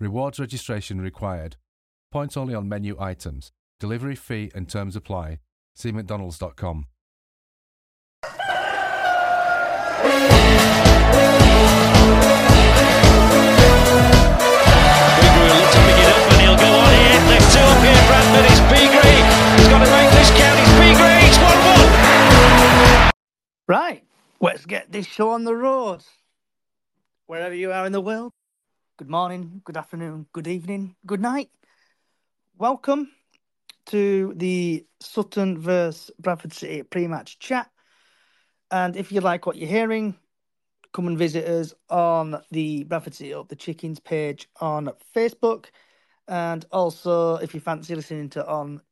Rewards registration required. Points only on menu items. Delivery fee and terms apply. See McDonald's.com. Bigre will look to pick it up and he'll go on here. Left two up here, Bradford. It's Bigre. He's got to make this count. It's Bigre. It's 1 1. Right, let's get this show on the road. Wherever you are in the world, good morning, good afternoon, good evening, good night. Welcome to the Sutton vs Bradford City pre-match chat. And if you like what you're hearing, come and visit us on the Bradford City Up the Chickens page on Facebook. And also, if you fancy listening to on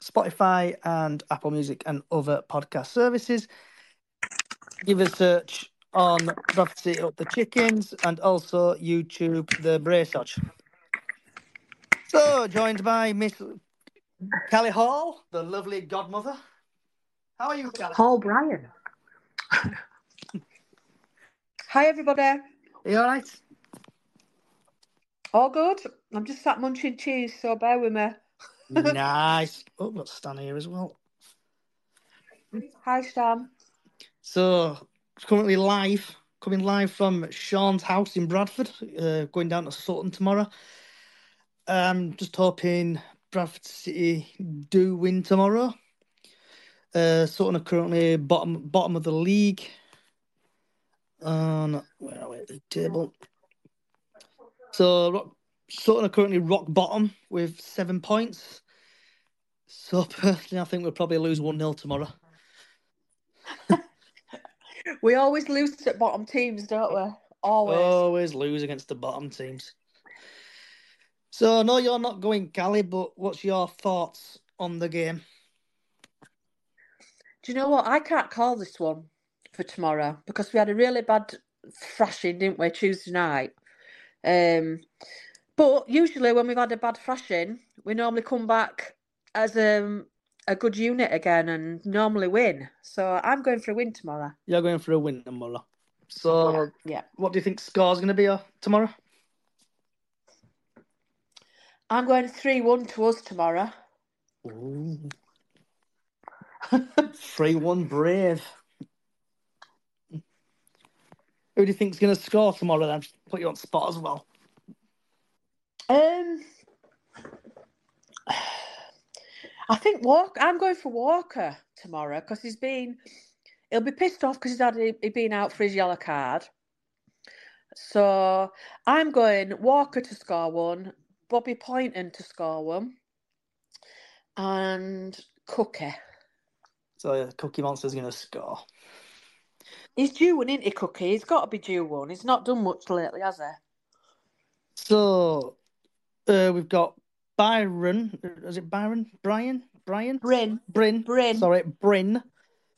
Spotify and Apple Music and other podcast services, give a search on City Up the Chickens and also YouTube the Braceage. So, joined by Miss Callie Hall, the lovely godmother. How are you, Callie? Paul Bryan. Hi, everybody. Are you all right? All good? I'm just sat munching cheese, so bear with me. nice. Oh, got Stan here as well. Hi, Stan. So, currently live, coming live from Sean's house in Bradford, uh, going down to Sutton tomorrow. Um, just hoping Bradford City do win tomorrow. Uh, Sutton are currently bottom bottom of the league. On where are we at the table? So rock, Sutton are currently rock bottom with seven points. So personally, I think we'll probably lose one 0 tomorrow. We always lose at bottom teams, don't we? Always. Always lose against the bottom teams. So I know you're not going, Callie, but what's your thoughts on the game? Do you know what? I can't call this one for tomorrow because we had a really bad thrashing, didn't we, Tuesday night? Um, but usually when we've had a bad thrashing, we normally come back as um, a good unit again and normally win. So I'm going for a win tomorrow. You're going for a win tomorrow. So Yeah. what do you think score's going to be uh, tomorrow? I'm going 3 1 to us tomorrow. 3 1 Brave. Who do you think's going to score tomorrow then? Put you on spot as well. Um, I think Walk. I'm going for Walker tomorrow because he's been. He'll be pissed off because he's had he, been out for his yellow card. So I'm going Walker to score one, Bobby Pointon to score one, and Cookie. So Cookie Monster's going to score. He's due one, isn't he, Cookie? He's got to be due one. He's not done much lately, has he? So uh, we've got Byron. Is it Byron? Brian? Brian? Bryn. Bryn. Bryn. Sorry, Bryn.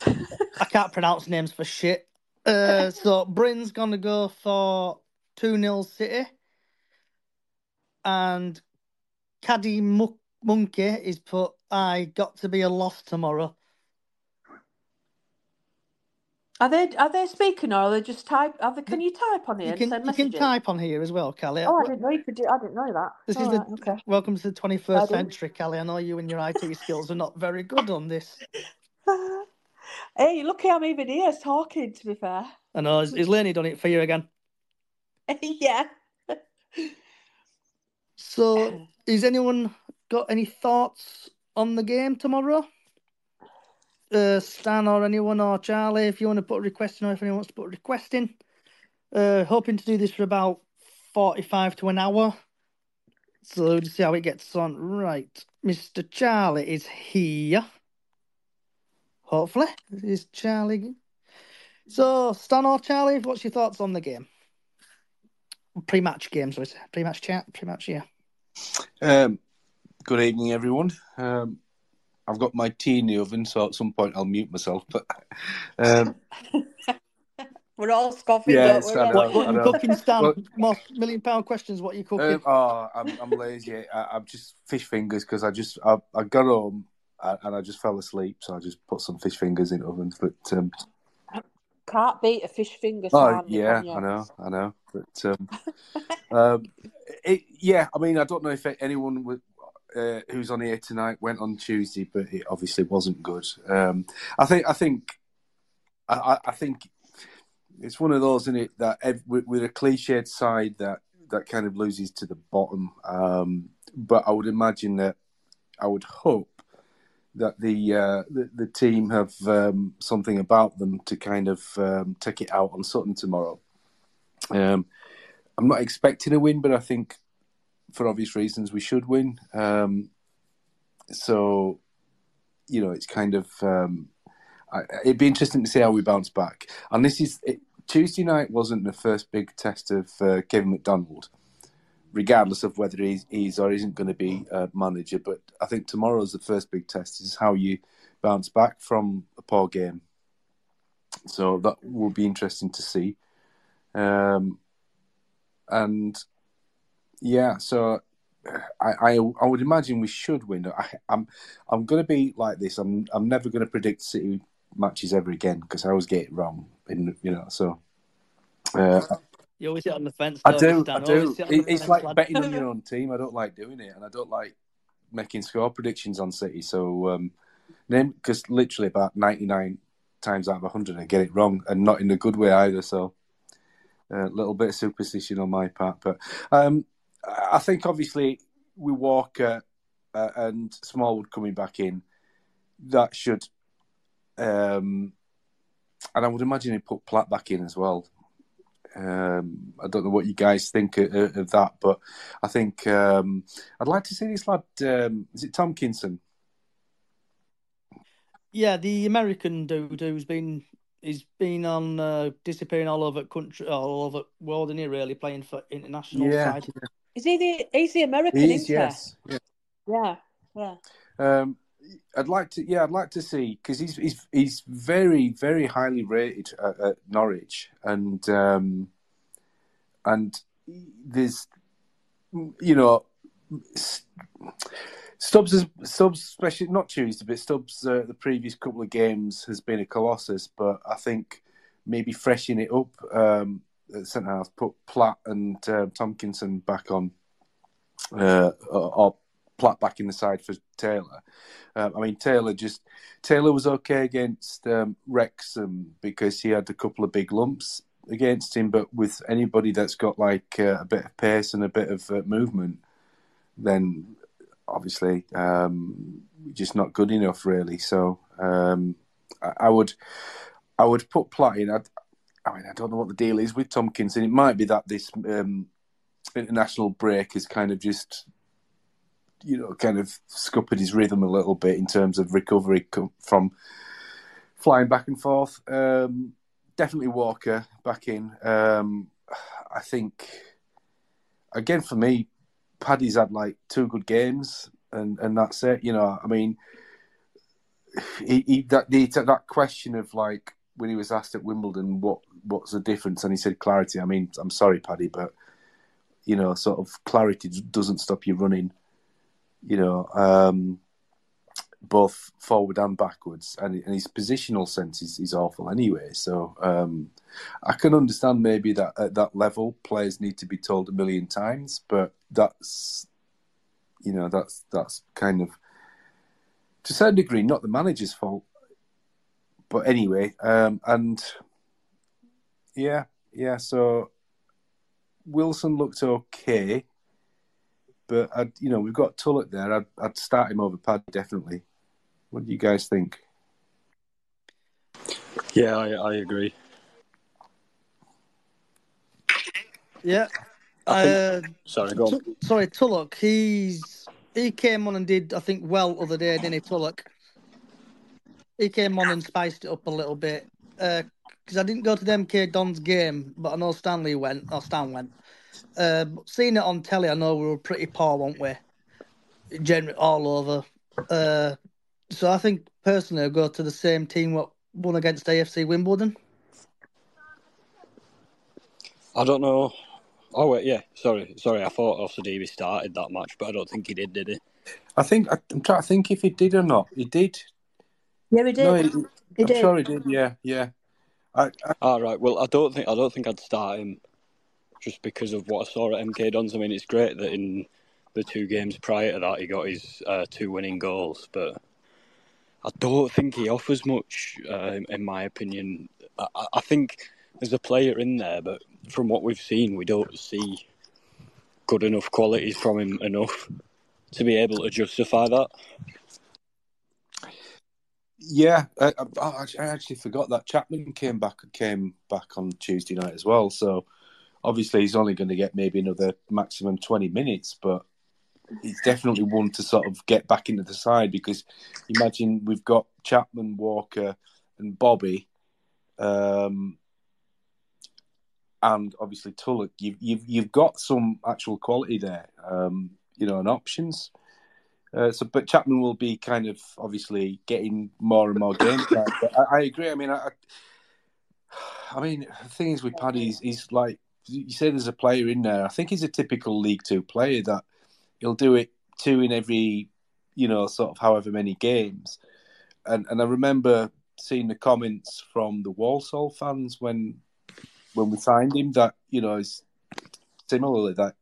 I can't pronounce names for shit. Uh, so Bryn's gonna go for two 0 City, and Caddy Monkey is put. I got to be a loss tomorrow. Are they are they speaking or are they just type? Are they, can you type on here You and can send you can type on here as well, Callie. Oh, I didn't know you could do. I didn't know that. This All is the okay. welcome to the 21st century, Callie. I know you and your IT skills are not very good on this. hey, you're lucky I'm even here talking. To be fair. I know. Is, is Lenny done it for you again? yeah. So, is anyone got any thoughts on the game tomorrow? Uh, Stan or anyone or Charlie, if you want to put a request in, or if anyone wants to put a request in. Uh, hoping to do this for about 45 to an hour. So we'll see how it gets on. Right. Mr. Charlie is here. Hopefully. Is Charlie. So, Stan or Charlie, what's your thoughts on the game? Pre match games, was Pre match chat? Pre match, yeah. Um, good evening, everyone. Um, I've got my tea in the oven, so at some point I'll mute myself. But um, We're all scoffing. Yeah, don't we? I know. What, what I you know. cooking, Stan? Well- Most million pound questions. What are you cooking? um, oh, I'm, I'm lazy. I, I'm just fish fingers because I just I, I got home and and I just fell asleep, so I just put some fish fingers in the oven. But um, Can't beat a fish finger. oh Sam, yeah. I know, I know. But um, um, it, yeah, I mean, I don't know if anyone would. Uh, who's on here tonight went on Tuesday, but it obviously wasn't good. Um, I think, I think, I, I- think it's one of those, isn't it, that ev- with, with a cliched side that that kind of loses to the bottom. Um, but I would imagine that I would hope that the uh, the, the team have um, something about them to kind of um, take it out on Sutton tomorrow. Um, I'm not expecting a win, but I think for obvious reasons we should win. Um, so, you know, it's kind of um, I, it'd be interesting to see how we bounce back. And this is it, Tuesday night wasn't the first big test of uh, Kevin McDonald, regardless of whether he's, he's or isn't going to be a manager. But I think tomorrow's the first big test. Is how you bounce back from a poor game. So that will be interesting to see. Um, and yeah, so I, I I would imagine we should win. I, I'm I'm going to be like this. I'm I'm never going to predict City matches ever again because I always get it wrong. In you know, so uh, You always sit on the fence. I do? I do. Always sit on the It, it's fence, like lad. betting on your own team. I don't like doing it, and I don't like making score predictions on City. So, um, name because literally about ninety nine times out of hundred, I get it wrong, and not in a good way either. So, a little bit of superstition on my part, but um, I think obviously we Walker uh, and Smallwood coming back in, that should, um, and I would imagine he put Platt back in as well. Um, I don't know what you guys think of, of that, but I think um, I'd like to see this lad. Um, is it Tomkinson? Yeah, the American dude who's been he's been on uh, disappearing all over country, all over world, and he really playing for international Yeah. side. Is he the? He's the American, He is, yes. Yeah. Yeah. Yeah. Um, I'd like to, yeah, I'd like to see because he's he's he's very very highly rated at, at Norwich, and um, and there's, you know, Stubbs is Stubbs, especially not Tuesday, but Stubbs uh, the previous couple of games has been a colossus, but I think maybe freshen it up. Um, at centre half, put Platt and uh, Tomkinson back on, uh, or, Platt back in the side for Taylor. Um, I mean, Taylor just Taylor was okay against um, Wrexham because he had a couple of big lumps against him, but with anybody that's got like uh, a bit of pace and a bit of uh, movement, then obviously um, just not good enough, really. So um, I, I would I would put Platt in. I'd, I mean, I don't know what the deal is with Tomkinson. It might be that this um, international break has kind of just you know, kind of scuppered his rhythm a little bit in terms of recovery from flying back and forth. Um, definitely Walker back in. Um, I think, again, for me, Paddy's had like two good games, and, and that's it. You know, I mean, he, he that the, that question of like when he was asked at Wimbledon, what what's the difference, and he said clarity. I mean, I'm sorry, Paddy, but you know, sort of clarity doesn't stop you running you know, um, both forward and backwards, and, and his positional sense is, is awful anyway. So um, I can understand maybe that at that level, players need to be told a million times, but that's you know that's that's kind of to a certain degree not the manager's fault. But anyway, um, and yeah, yeah. So Wilson looked okay, but I'd, you know we've got Tulloch there. I'd, I'd start him over Pad definitely. What do you guys think? Yeah, I, I agree. Yeah. I Uh, think, sorry, go on. Tu- sorry, Tulloch. He's he came on and did I think well other day, didn't he, Tulloch? He came on and spiced it up a little bit. Because I didn't go to the MK Dons game, but I know Stanley went or Stan went. Uh, but seeing it on telly, I know we were pretty poor, weren't we? Generally, all over. Uh, so I think personally, I'll go to the same team what won against AFC Wimbledon. I don't know. Oh wait, yeah. Sorry, sorry. I thought Osadebe started that match, but I don't think he did. Did he? I think I'm trying to think if he did or not. He did. Yeah, we did. No, he, He I'm did. sure he did. Yeah, yeah. I, I, All right. Well, I don't think I don't think I'd start him just because of what I saw at MK Dons. I mean, it's great that in the two games prior to that he got his uh, two winning goals, but I don't think he offers much, uh, in my opinion. I, I- I think there's a player in there, but from what we've seen, we don't see good enough qualities from him enough to be able to justify that. Yeah. I, I, I actually- forgot that Chapman came back came back on Tuesday night as well. So obviously he's only going to get maybe another maximum twenty minutes, but he's definitely one to sort of get back into the side because imagine we've got Chapman, Walker, and Bobby. Um, and obviously Tulloch, you've you've you've got some actual quality there, um, you know, and options. Uh, so, but Chapman will be kind of obviously getting more and more games. I, I agree. I mean, I, I mean, the thing is with Paddy, he's, he's like you say, there's a player in there. I think he's a typical League Two player that he'll do it two in every, you know, sort of however many games. And and I remember seeing the comments from the Walsall fans when when we signed him that you know is similarly that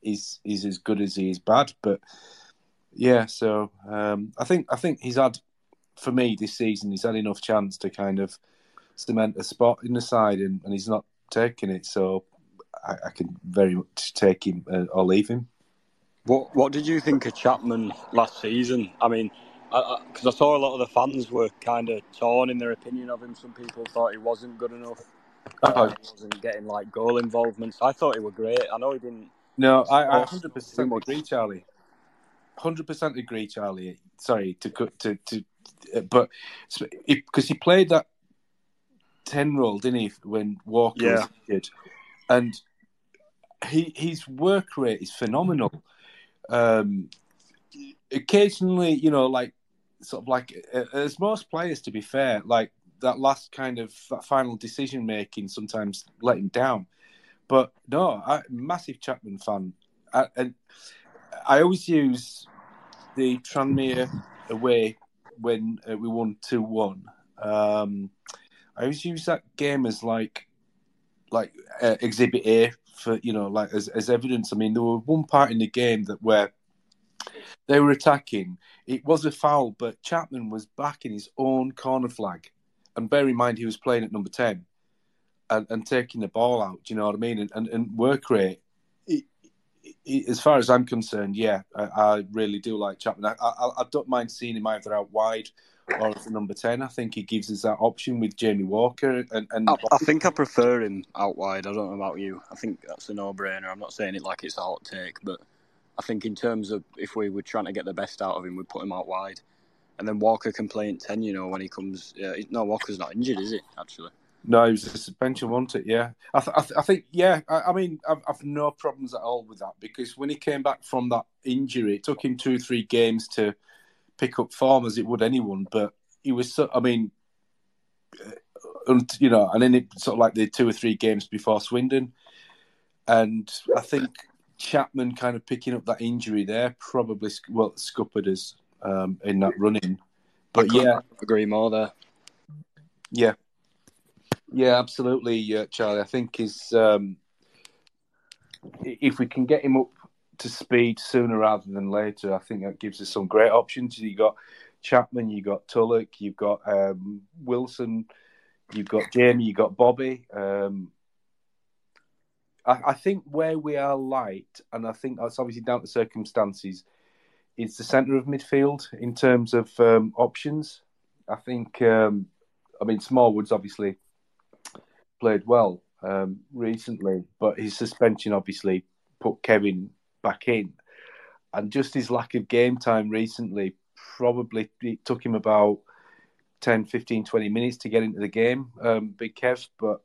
he's he's as good as he is bad. But yeah, so um, I think I think he's had for me this season he's had enough chance to kind of cement a spot in the side, and, and he's not taking it. So I, I can very much take him uh, or leave him. What What did you think of Chapman last season? I mean, because I, I, saw a lot of the fans were kind of torn in their opinion of him. Some people thought he wasn't good enough. Oh. He wasn't getting like goal involvements. I thought he were great. I know he didn't. No, I, I 100% agree, Charlie. 100% agree, Charlie. Sorry to cut to to, uh, but because he played that ten role, didn't he, when Walker Yeah. was injured, and he his work rate is phenomenal. Um, occasionally, you know, like sort of like uh, as most players, to be fair, like that last kind of that final decision making sometimes let him down. But no, I massive Chapman fan, I, and I always use the Tranmere away when uh, we won two one. Um, I always use that game as like like uh, exhibit A for you know like as, as evidence. I mean, there were one part in the game that where they were attacking. It was a foul, but Chapman was back in his own corner flag, and bear in mind he was playing at number ten and, and taking the ball out. Do you know what I mean? And and, and work rate. As far as I'm concerned, yeah, I, I really do like Chapman. I, I, I don't mind seeing him either out wide or as number ten. I think he gives us that option with Jamie Walker and. and I, I think I prefer him out wide. I don't know about you. I think that's a no-brainer. I'm not saying it like it's a hot take, but I think in terms of if we were trying to get the best out of him, we'd put him out wide, and then Walker can play in ten. You know, when he comes. Uh, no, Walker's not injured, is it? Actually. No, it was a suspension, wasn't it? Yeah, I, th- I, th- I think yeah. I, I mean, I've, I've no problems at all with that because when he came back from that injury, it took him two, three games to pick up form as it would anyone. But he was so. I mean, uh, you know, and then it sort of like the two or three games before Swindon, and I think Chapman kind of picking up that injury there probably well scuppered us um, in that running. But yeah, agree more there. yeah, yeah, absolutely, uh, Charlie. I think is um, if we can get him up to speed sooner rather than later, I think that gives us some great options. You got Chapman, you got Tulloch, you've got um, Wilson, you've got Jamie, you've got Bobby. Um, I, I think where we are light, and I think that's obviously down to circumstances, is the centre of midfield in terms of um, options. I think, um, I mean, Smallwood's obviously played well um, recently, but his suspension obviously put Kevin back in. And just his lack of game time recently probably it took him about 10, 15, 20 minutes to get into the game, um, Big Kev. But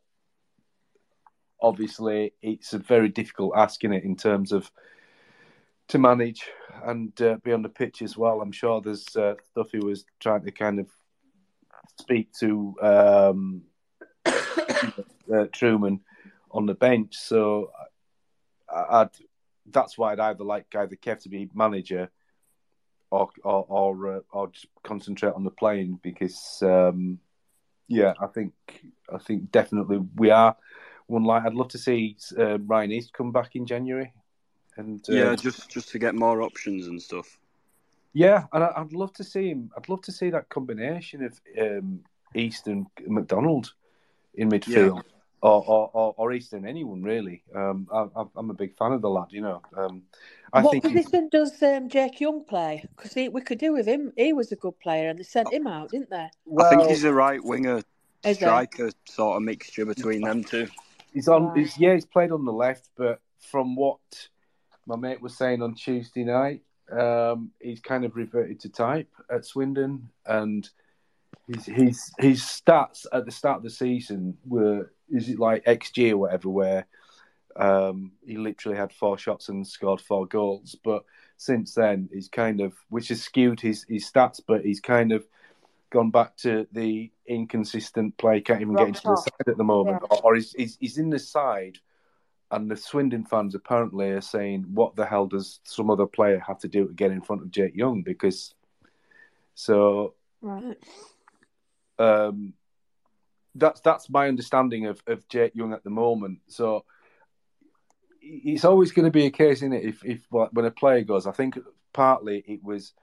obviously, it's a very difficult ask in it in terms of to manage and uh, be on the pitch as well. I'm sure there's uh, stuff he was trying to kind of speak to um, uh, Truman on the bench. So I- I'd, that's why I'd either like either Kev to be manager or or or, uh, or just concentrate on the playing because um, yeah, I think I think definitely we are one light. I'd love to see uh, Ryan East come back in January. And uh, Yeah, just just to get more options and stuff. yeah, and I, I'd love to see him. I'd love to see that combination of um, East and McDonald in midfield, or, or, or or East and anyone really. Um, I, I- I'm a big fan of the lad. You know, um, I what think position does um, Jake Young play? Because we could do with him. He was a good player, and they sent him out, didn't they? I think he's a right winger Is he? striker sort of mixture between them two. He's on. Right. He's, yeah, he's played on the left, but from what my mate was saying on Tuesday night, um, he's kind of reverted to type at Swindon, and his his his stats at the start of the season were is it like XG or whatever, where um, he literally had four shots and scored four goals, but since then he's kind of which has skewed his his stats, but he's kind of gone back to the inconsistent play, can't even get Rock into the side at the moment, Yeah. or, or he's, he's he's in the side, and the Swindon fans apparently are saying, "What the hell does some other player have to do to get in front of Jake Young?" Because so Right. Um, that's that's my understanding of, of Jake Young at the moment. So it's always going to be a case in it if if when a player goes. I think partly it was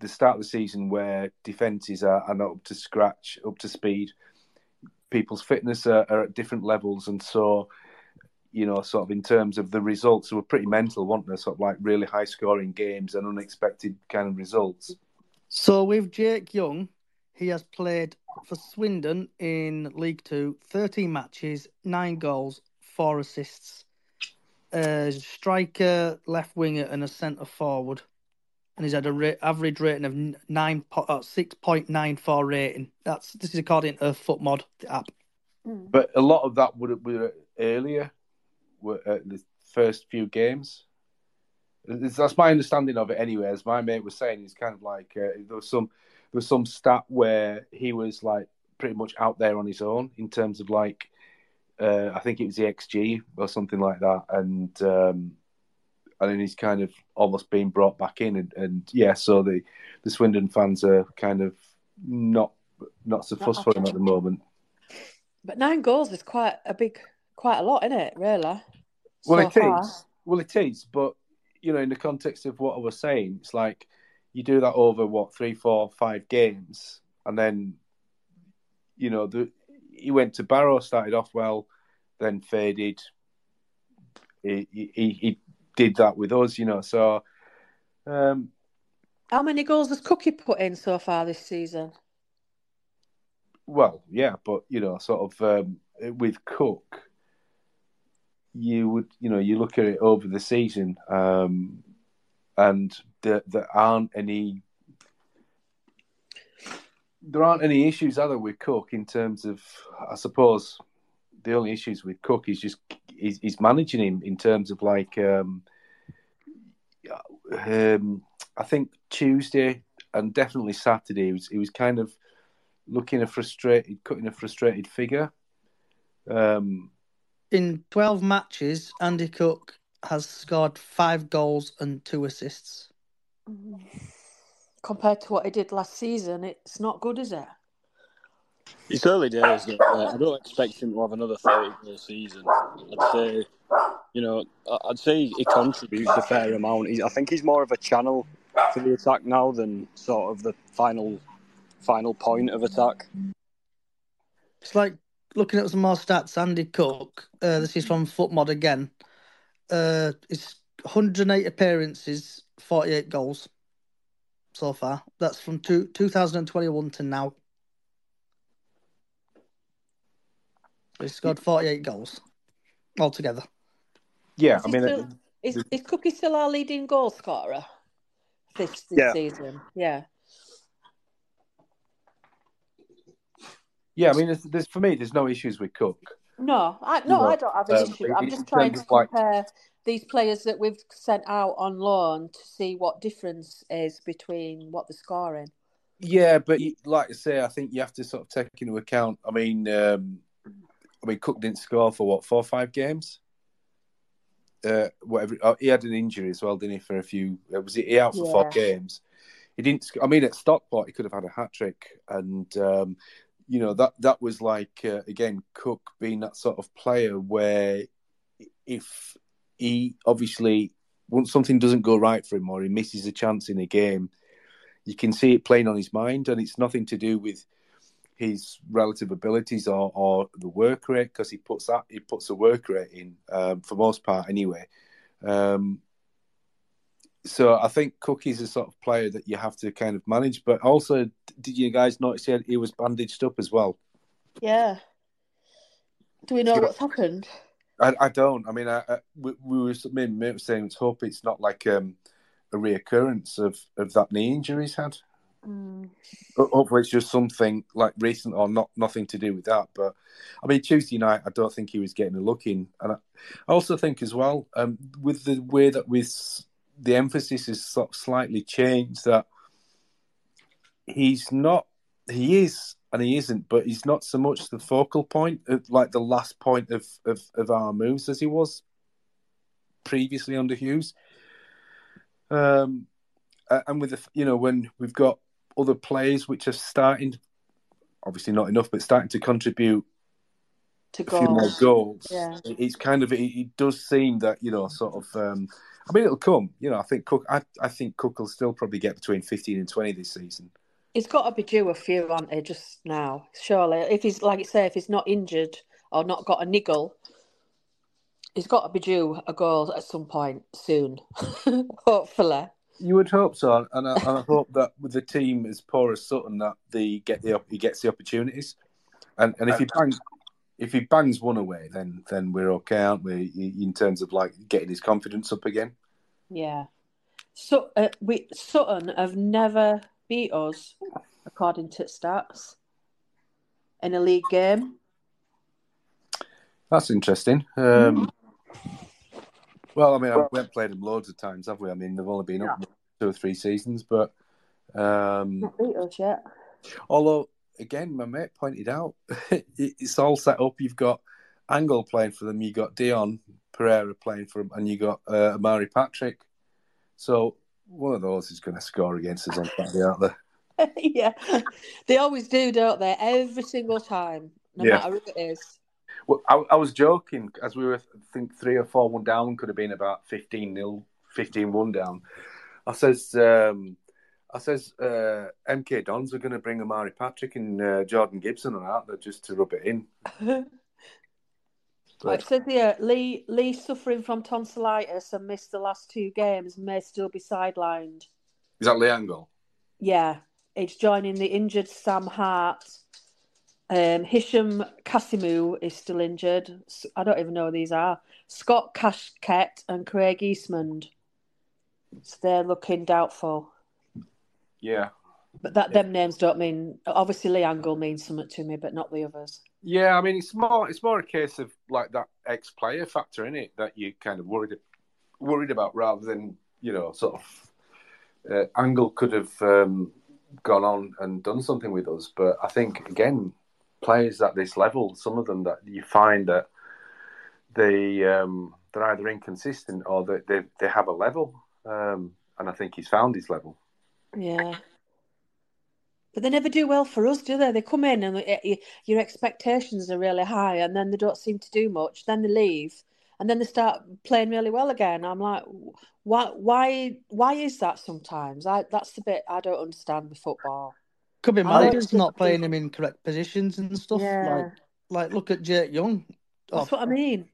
the start of the season where defences are, are not up to scratch, up to speed. People's fitness are, are at different levels, and so you know, sort of in terms of the results, were pretty mental, weren't they? Sort of like really high scoring games and unexpected kind of results. So with Jake Young, he has played for Swindon in League Two, 13 matches, nine goals, four assists. Uh, striker, left winger, and a centre forward. And he's had a ra- average rating of nine po- uh, six point nine four rating. That's this is according to FotMob the app. But a lot of that would have been earlier, were uh, the first few games. It's- That's my understanding of it, anyway. As my mate was saying, it's kind of like uh, there was some there was some stat where he was like pretty much out there on his own in terms of like uh, I think it was the XG or something like that, and um, and then he's kind of almost being brought back in, and, and yeah, so the the Swindon fans are kind of not not so fussed for him at the moment. But nine goals is quite a big, quite a lot, isn't it? Really. Well, so it is. far. Well, it is. But you know, in the context of what I was saying, it's like you do that over what three, four, five games, and then you know the he went to Barrow, started off well, then faded. He he, he did that with us, you know. So um, How many goals has Cookie put in so far this season? well, yeah, but you know, sort of um, with Cook, you would, you know, you look at it over the season, um, and there, there aren't any, there aren't any issues other with Cook in terms of, I suppose, the only issues with Cook is just is, is managing him in terms of like, um, um, I think Tuesday and definitely Saturday, he was, he was kind of looking a frustrated, cutting a frustrated figure. Um, In 12 matches, Andy Cook has scored five goals and two assists. Compared to what he did last season, it's not good, is it? It's early days. Though. Uh, I don't expect him to have another 30 goal season. I'd say, you know, I- I'd say he contributes a fair amount. He, I think he's more of a channel for the attack now than sort of the final final point of attack. It's like looking at some more stats. Andy Cook, uh, this is from FotMob again. Uh, it's 108 appearances, 48 goals so far. That's from two, 2021 to now. He's scored 48 goals altogether. Yeah, Is I mean, still- uh, Is, is Cookie still our leading goal scorer this, this Yeah. season? Yeah. yeah, I mean, there's, there's, for me, there's no issues with Cook. No, I no, No, I don't have an um, issue. I'm just trying to of, like- compare these players that we've sent out on loan to see what difference is between what they're scoring. Yeah, but you- like I say, I think you have to sort of take into account. I mean, um, I mean, Cook didn't score for what four or five games. Uh, whatever. Oh, he had an injury as well, didn't he? For a few, uh, was he, he out for four games? He didn't. I mean, at Stockport, he could have had a hat trick, and um, you know that that was like uh, again Cook being that sort of player where if he obviously once something doesn't go right for him or he misses a chance in a game, you can see it playing on his mind, and it's nothing to do with his relative abilities or, or the work rate because he puts that he puts a work rate in um, for most part anyway. Um, so I think Cookie's a sort of player that you have to kind of manage. But also, did you guys notice he, had, he was bandaged up as well? Yeah. Do we know So- what's happened? I, I don't. I mean, I, I, we, we were me and saying let's hope it's not like um, a reoccurrence of, of that knee injury he's had. Mm. Hopefully, it's just something like recent or not nothing to do with that. But I mean, Tuesday night, I don't think he was getting a look in, and I, I also think as well um, with the way that with the emphasis is sort of slightly changed that he's not. He is and he isn't, but he's not so much the focal point, of, like the last point of, of, of our moves as he was previously under Hughes. Um, and with the, you know when we've got other players which are starting, obviously not enough, but starting to contribute To a few more goals. goals. Yeah. It's kind of it, it does seem that you know sort of. Um, I mean, it'll come. You know, I think Cook. I, I think Cook will still probably get between fifteen and twenty this season. He's got to be due a few, hasn't he, just now? Surely. If he's, like you say, if he's not injured or not got a niggle, he's got to be due a goal at some point soon. Hopefully. You would hope so, and I, and I hope that with the team as poor as Sutton, that they get the he gets the opportunities, and and if he bangs if he bangs one away, then then we're okay, aren't we? In terms of like getting his confidence up again. Yeah. So uh, we Sutton have never beat us, according to stats, in a league game. That's interesting. Um, Well, I mean, we haven't played them loads of times, have we? I mean, they've only been up two or three seasons, but um, Not beat us yet. although again, my mate pointed out it's all set up. You've got Angol playing for them, you got Dion Pereira playing for them, and you got uh, Omari Patrick. So one of those is going to score against us on Saturday, aren't they? yeah, they always do, don't they? Every single time, no Yeah. matter who it is. Well, I, I was joking as we were, I think, three or four one down could have been about 15 nil, 15 one down. I says, um, I says, uh, MK Dons are going to bring Omari Patrick and uh, Jordan Gibson on out there just to rub it in. Right, it says here Lee Lee suffering from tonsillitis and missed the last two games may still be sidelined. Is that Lee Angol? Yeah, it's joining the injured Sam Hart. Um, Hisham Kasimu is still injured. I don't even know who these are. Scott Kashket and Craig Eastmond. So they're looking doubtful. Yeah. But that them names don't mean obviously Lee Angol means something to me, but not the others. Yeah, I mean, it's more, it's more a case of like that ex player factor in it that you kind of worried, worried about rather than, you know, sort of uh, Angol could have um, gone on and done something with us. But I think, again, players at this level, some of them that you find that they um, they're either inconsistent or they they, they have a level, um, and I think he's found his level. Yeah. But they never do well for us, do they? They come in and y- your expectations are really high, and then they don't seem to do much. Then they leave, and then they start playing really well again. I'm like, why, why, why is that? Sometimes I that's the bit I don't understand with football. Could be managers it's not playing him in correct positions and stuff. Yeah. Like, like look at Jake Young. That's Oh, what I mean.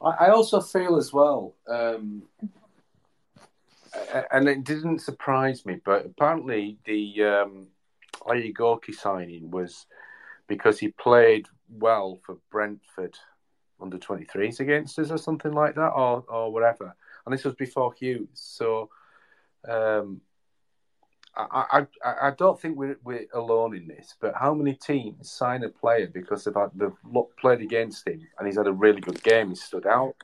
I, I also feel as well, um, a- and it didn't surprise me, but apparently the um, signing was because he played well for Brentford under 23s against us or something like that, or, or whatever. And this was before Hughes. So um, I, I, I I don't think we're, we're alone in this, but how many teams sign a player because they've, had, they've played against him and he's had a really good game, he stood out?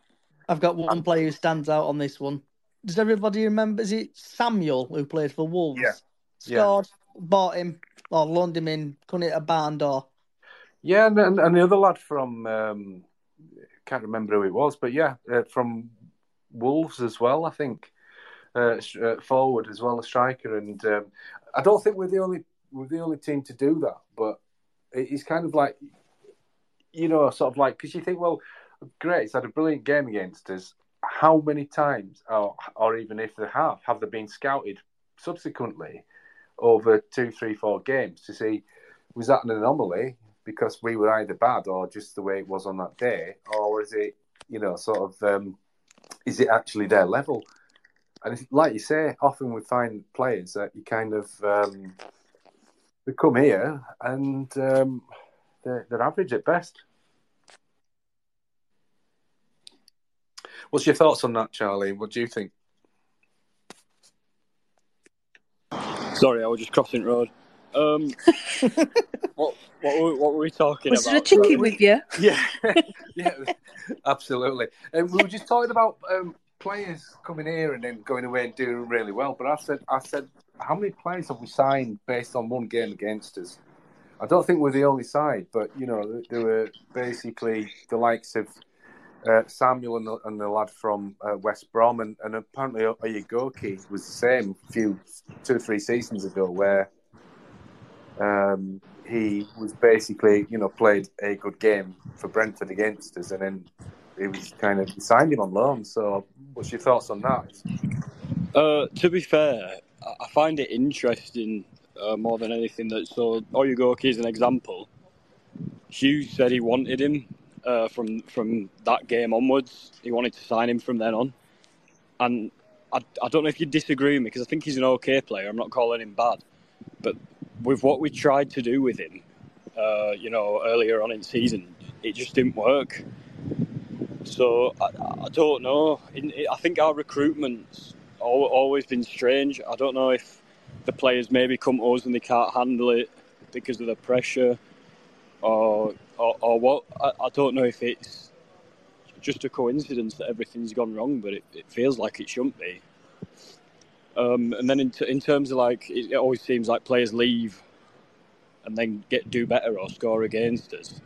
I've got one player who stands out on this one. Does everybody remember? Is it Samuel who played for Wolves? Yeah. Yeah. Scored, bought him, or loaned him in, couldn't hit a barn door. Yeah, and, and, and the other lad from um, can't remember who it was, but yeah, uh, from Wolves as well, I think, uh, uh, forward as well, a striker, and um, I don't think we're the only we're the only team to do that, but it- it's kind of like you know, sort of like because you think, well, great, he's had a brilliant game against us. How many times, or or even if they have, have they been scouted subsequently over two, three, four games to see was that an anomaly because we were either bad or just the way it was on that day, or is it, you know, sort of, um, is it actually their level? And like you say, often we find players that you kind of um, they come here and um, they're, they're average at best. What's your thoughts on that, Charlie? What do you think? Sorry, I was just crossing road. Um, what, what, were, what were we talking Was about? there a chicken with you? Yeah, yeah, absolutely. And we were just talking about um, players coming here and then going away and doing really well. But I said, I said, how many players have we signed based on one game against us? I don't think we're the only side, but you know, there were basically the likes of uh, Samuel and the, and the lad from uh, West Brom, and, and apparently Oyegoke was the same a few two or three seasons ago, where um, he was basically, you know, played a good game for Brentford against us, and then he was kind of signed him on loan. So, what's your thoughts on that? Uh, to be fair, I- find it interesting uh, more than anything that so Oyegoke is an example. Hughes said he wanted him uh, from from that game onwards. He wanted to sign him from then on, and I, I don't know if you disagree with me because I think he's an okay player. I'm not calling him bad, but with what we tried to do with him, uh, you know, earlier on in season, it just didn't work. So I, I don't know. In, I think our recruitment's al- always been strange. I don't know if the players maybe come to us and they can't handle it because of the pressure, or or, or what. I, I don't know if it's just a coincidence that everything's gone wrong, but it, it feels like it shouldn't be. Um, and then in, t- in terms of like, it, it always seems like players leave and then get do better or score against us.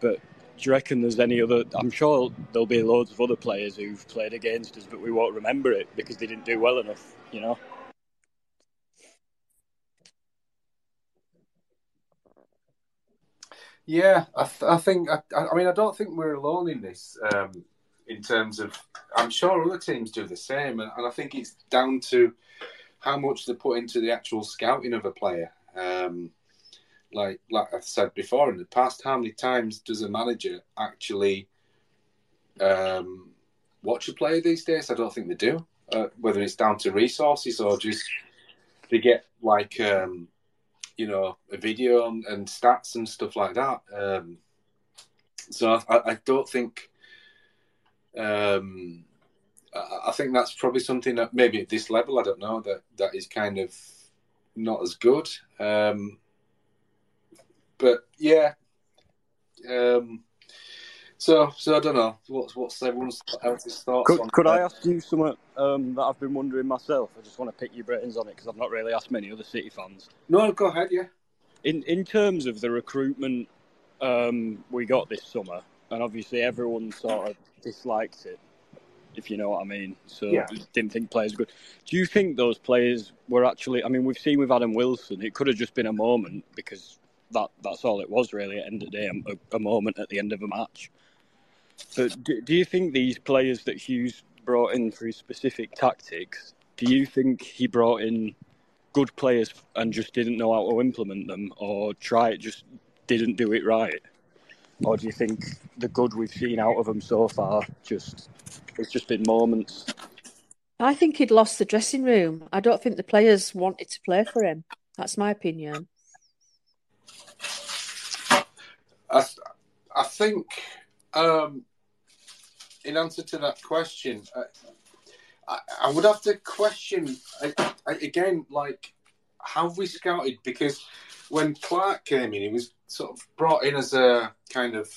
But do you reckon there's any other? I'm sure there'll be loads of other players who've played against us, but we won't remember it because they didn't do well enough. You know. Yeah, I, th- I think. I, I mean, I don't think we're alone in this. Um, in terms of, I'm sure other teams do the same, and, and I think it's down to how much they put into the actual scouting of a player. Um, like, like I've said before in the past, how many times does a manager actually um, watch a player these days? I don't think they do. Uh, whether it's down to resources or just they get like um, you know a video and, and stats and stuff like that. Um, so I, I don't think. Um, I, I think that's probably something that maybe at this level I don't know that that is kind of not as good. Um, but yeah. Um, so so I don't know what's what's everyone's else's thoughts Could, on could I ask you something um, that I've been wondering myself? I just want to pick your brains on it because I've not really asked many other City fans. No, go ahead. Yeah. In in terms of the recruitment um, we got this summer, and obviously everyone sort of disliked it. if you know what I mean. So Yeah. didn't think players were good. Do you think those players were actually? I mean, we've seen with Adam Wilson, it could have just been a moment because that that's all it was really. At the end of the day, a, a moment at the end of a match. But do, do you think these players that Hughes brought in through specific tactics? Do you think he brought in good players and just didn't know how to implement them, or try it just didn't do it right? Or do you think the good we've seen out of them so far just it's just been moments? I think he'd lost the dressing room. I don't think the players wanted to play for him. That's my opinion. I, I think, um, in answer to that question, I, I, I would have to question I, I, again, like, have we scouted? Because when Clark came in, he was sort of brought in as a kind of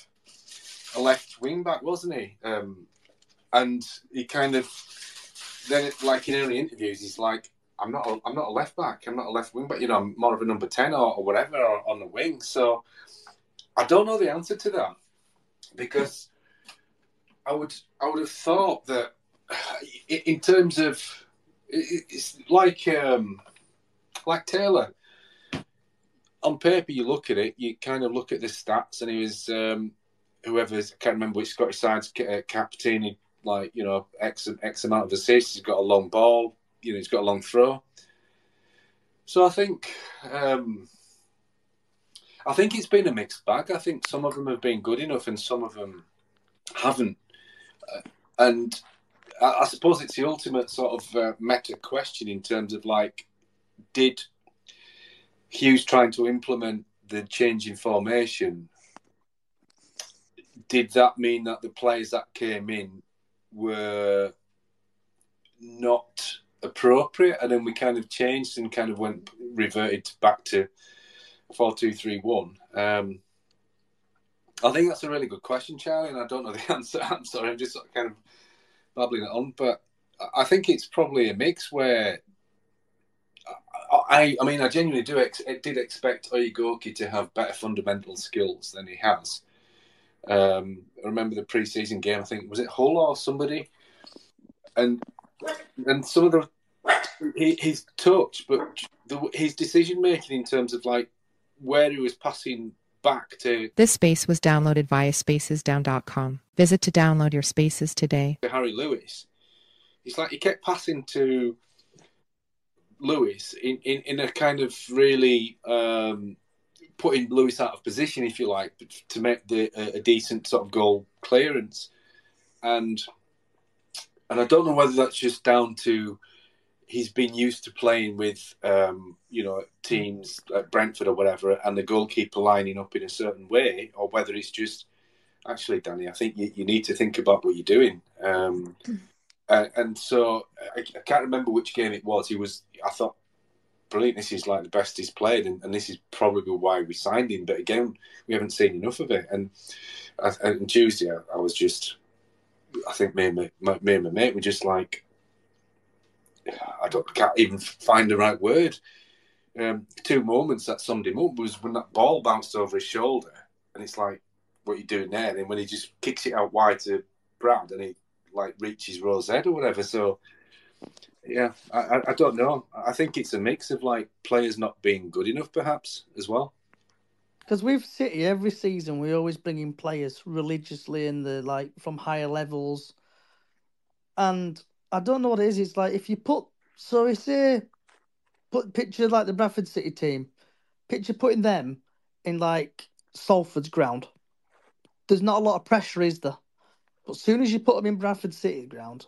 a left wing back, wasn't he? Um, and he kind of then, like in early interviews, he's like, "I'm not, a, I'm not a left back. I'm not a left wing back. You know, I'm more of a number ten or, or whatever or, on the wing." So. I don't know the answer to that because I would I would have thought that in terms of it's like um, like Taylor. On paper you look at it you kind of look at the stats and he was um, whoever's I can't remember which Scottish side's uh, captain he like you know x x amount of assists he's got a long ball you know he's got a long throw. So I think um, I think it's been a mixed bag. I think some of them have been good enough, and some of them haven't. Uh, and I, I suppose it's the ultimate sort of uh, meta question in terms of like, did Hughes trying to implement the change in formation? Did that mean that the players that came in were not appropriate, and then we kind of changed and kind of went reverted back to four two three one. Um, I think that's a really good question, Charlie, and I don't know the answer. I'm sorry, I'm just sort of kind of babbling it on, but I think it's probably a mix where I, I mean, I genuinely do ex- did expect Oyegoke to have better fundamental skills than he has. Um, I remember the pre-season game. I think was it Hull or somebody, and and some of the he, his touch, but the, his decision making in terms of like where he was passing back to This space was downloaded via spacesdown.com. Visit to download your spaces today. Harry Lewis. It's like he kept passing to Lewis in, in, in a kind of really um, putting Lewis out of position, if you like, to make the a, a decent sort of goal clearance. And and I don't know whether that's just down to he's been used to playing with um, you know teams like Brentford or whatever, and the goalkeeper lining up in a certain way, or whether it's just actually, Danny, I think you, you need to think about what you're doing. Um, uh, and so I, I can't remember which game it was. He was, I thought, brilliant. This is like the best he's played, and, and this is probably why we signed him. But again, we haven't seen enough of it. And, and Tuesday, I, I was just, I think me and my, my, me and my mate were just like, I don't, can't even find the right word. Um, two moments that summed him up was when that ball bounced over his shoulder, and it's like, what are you doing there? And then when he just kicks it out wide to Brad, and he like reaches Rose head or whatever. So, yeah, I, I, I don't know. I think it's a mix of like players not being good enough, perhaps as well. Because with City, every season we always bring in players religiously in the like from higher levels, and I don't know what it is. It's like if you put so we say put picture like the Bradford City team, picture putting them in like Salford's ground. There's not a lot of pressure, is there? But as soon as you put them in Bradford City ground,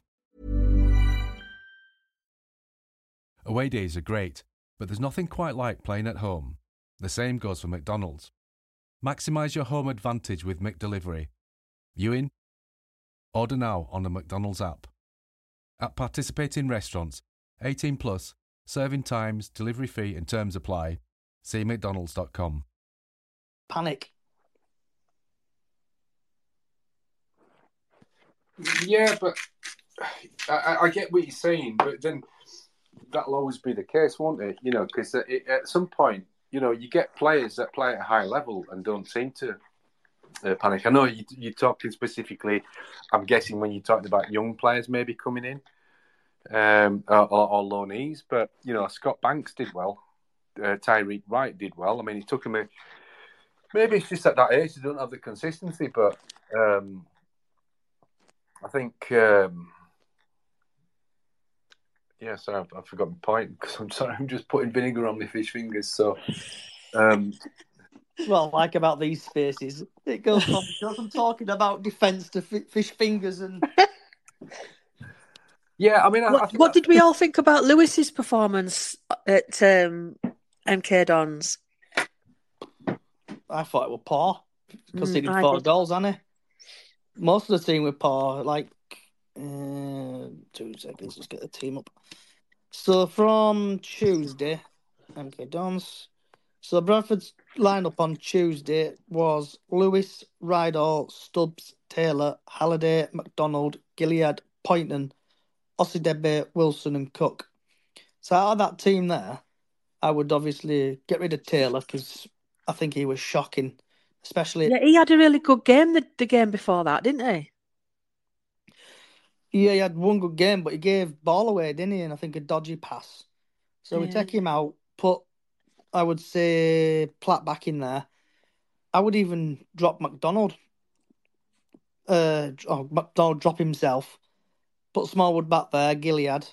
Away days are great, but there's nothing quite like playing at home. The same goes for McDonald's. Maximise your home advantage with McDelivery. You in? Order now on the McDonald's app. At participating restaurants, 18 plus, serving times, delivery fee and terms apply. See mcdonalds.com. Panic. Yeah, but I, I- I get what you're saying, but then that'll always be the case, won't it? You know, because at some point, you know, you get players that play at a high level and don't seem to uh, panic. I know you, you're talking specifically, I'm guessing, when you talked about young players maybe coming in um, or, or, loanees, but, you know, Scott Banks did well. Uh, Tyreik Wright did well. I mean, he took him a. Maybe it's just at that age they don't have the consistency, but um, I think. Um, yeah, sorry, I've, I've forgotten my point because I'm sorry, I'm just putting vinegar on my fish fingers. So, um, Well, like about these spaces, it goes from, it goes from talking about defence to fi- fish fingers and yeah, I mean, I, I What, think what did we all think about Lewis's performance at um, MK Dons? I thought it was poor because Mm, they did I four did. goals, hasn't he? Most of the team were poor. Like uh, two seconds, let's get the team up. So from Tuesday, MK Dons. So Bradford's lineup on Tuesday was Lewis, Ridehalgh, Stubbs, Taylor, Halliday, McDonald, Gilliead, Pointon, Osadebe, Wilson, and Cook. So out of that team there, I would obviously get rid of Taylor because I think he was shocking, especially Yeah, he had a really good game the, the game before that, didn't he? Yeah, he had one good game, but he gave ball away, didn't he? And I think a dodgy pass. So we Yeah. take him out, put, I would say, Platt back in there. I would even drop McDonald. Uh, oh, McDonald drop himself. Put Smallwood back there, Gilliead.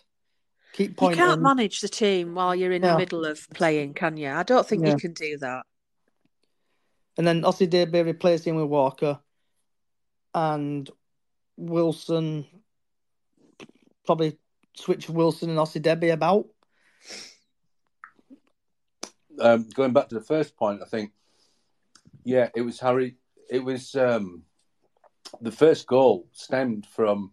Keep You pointing. can't manage the team while you're in the middle of playing, can you? I don't think Yeah. you can do that. And then Osadebe replacing with Walker. And Wilson, probably switch Wilson and Osadebe about. um, going back to the first point, I think, yeah, it was Harry. It was um, the first goal stemmed from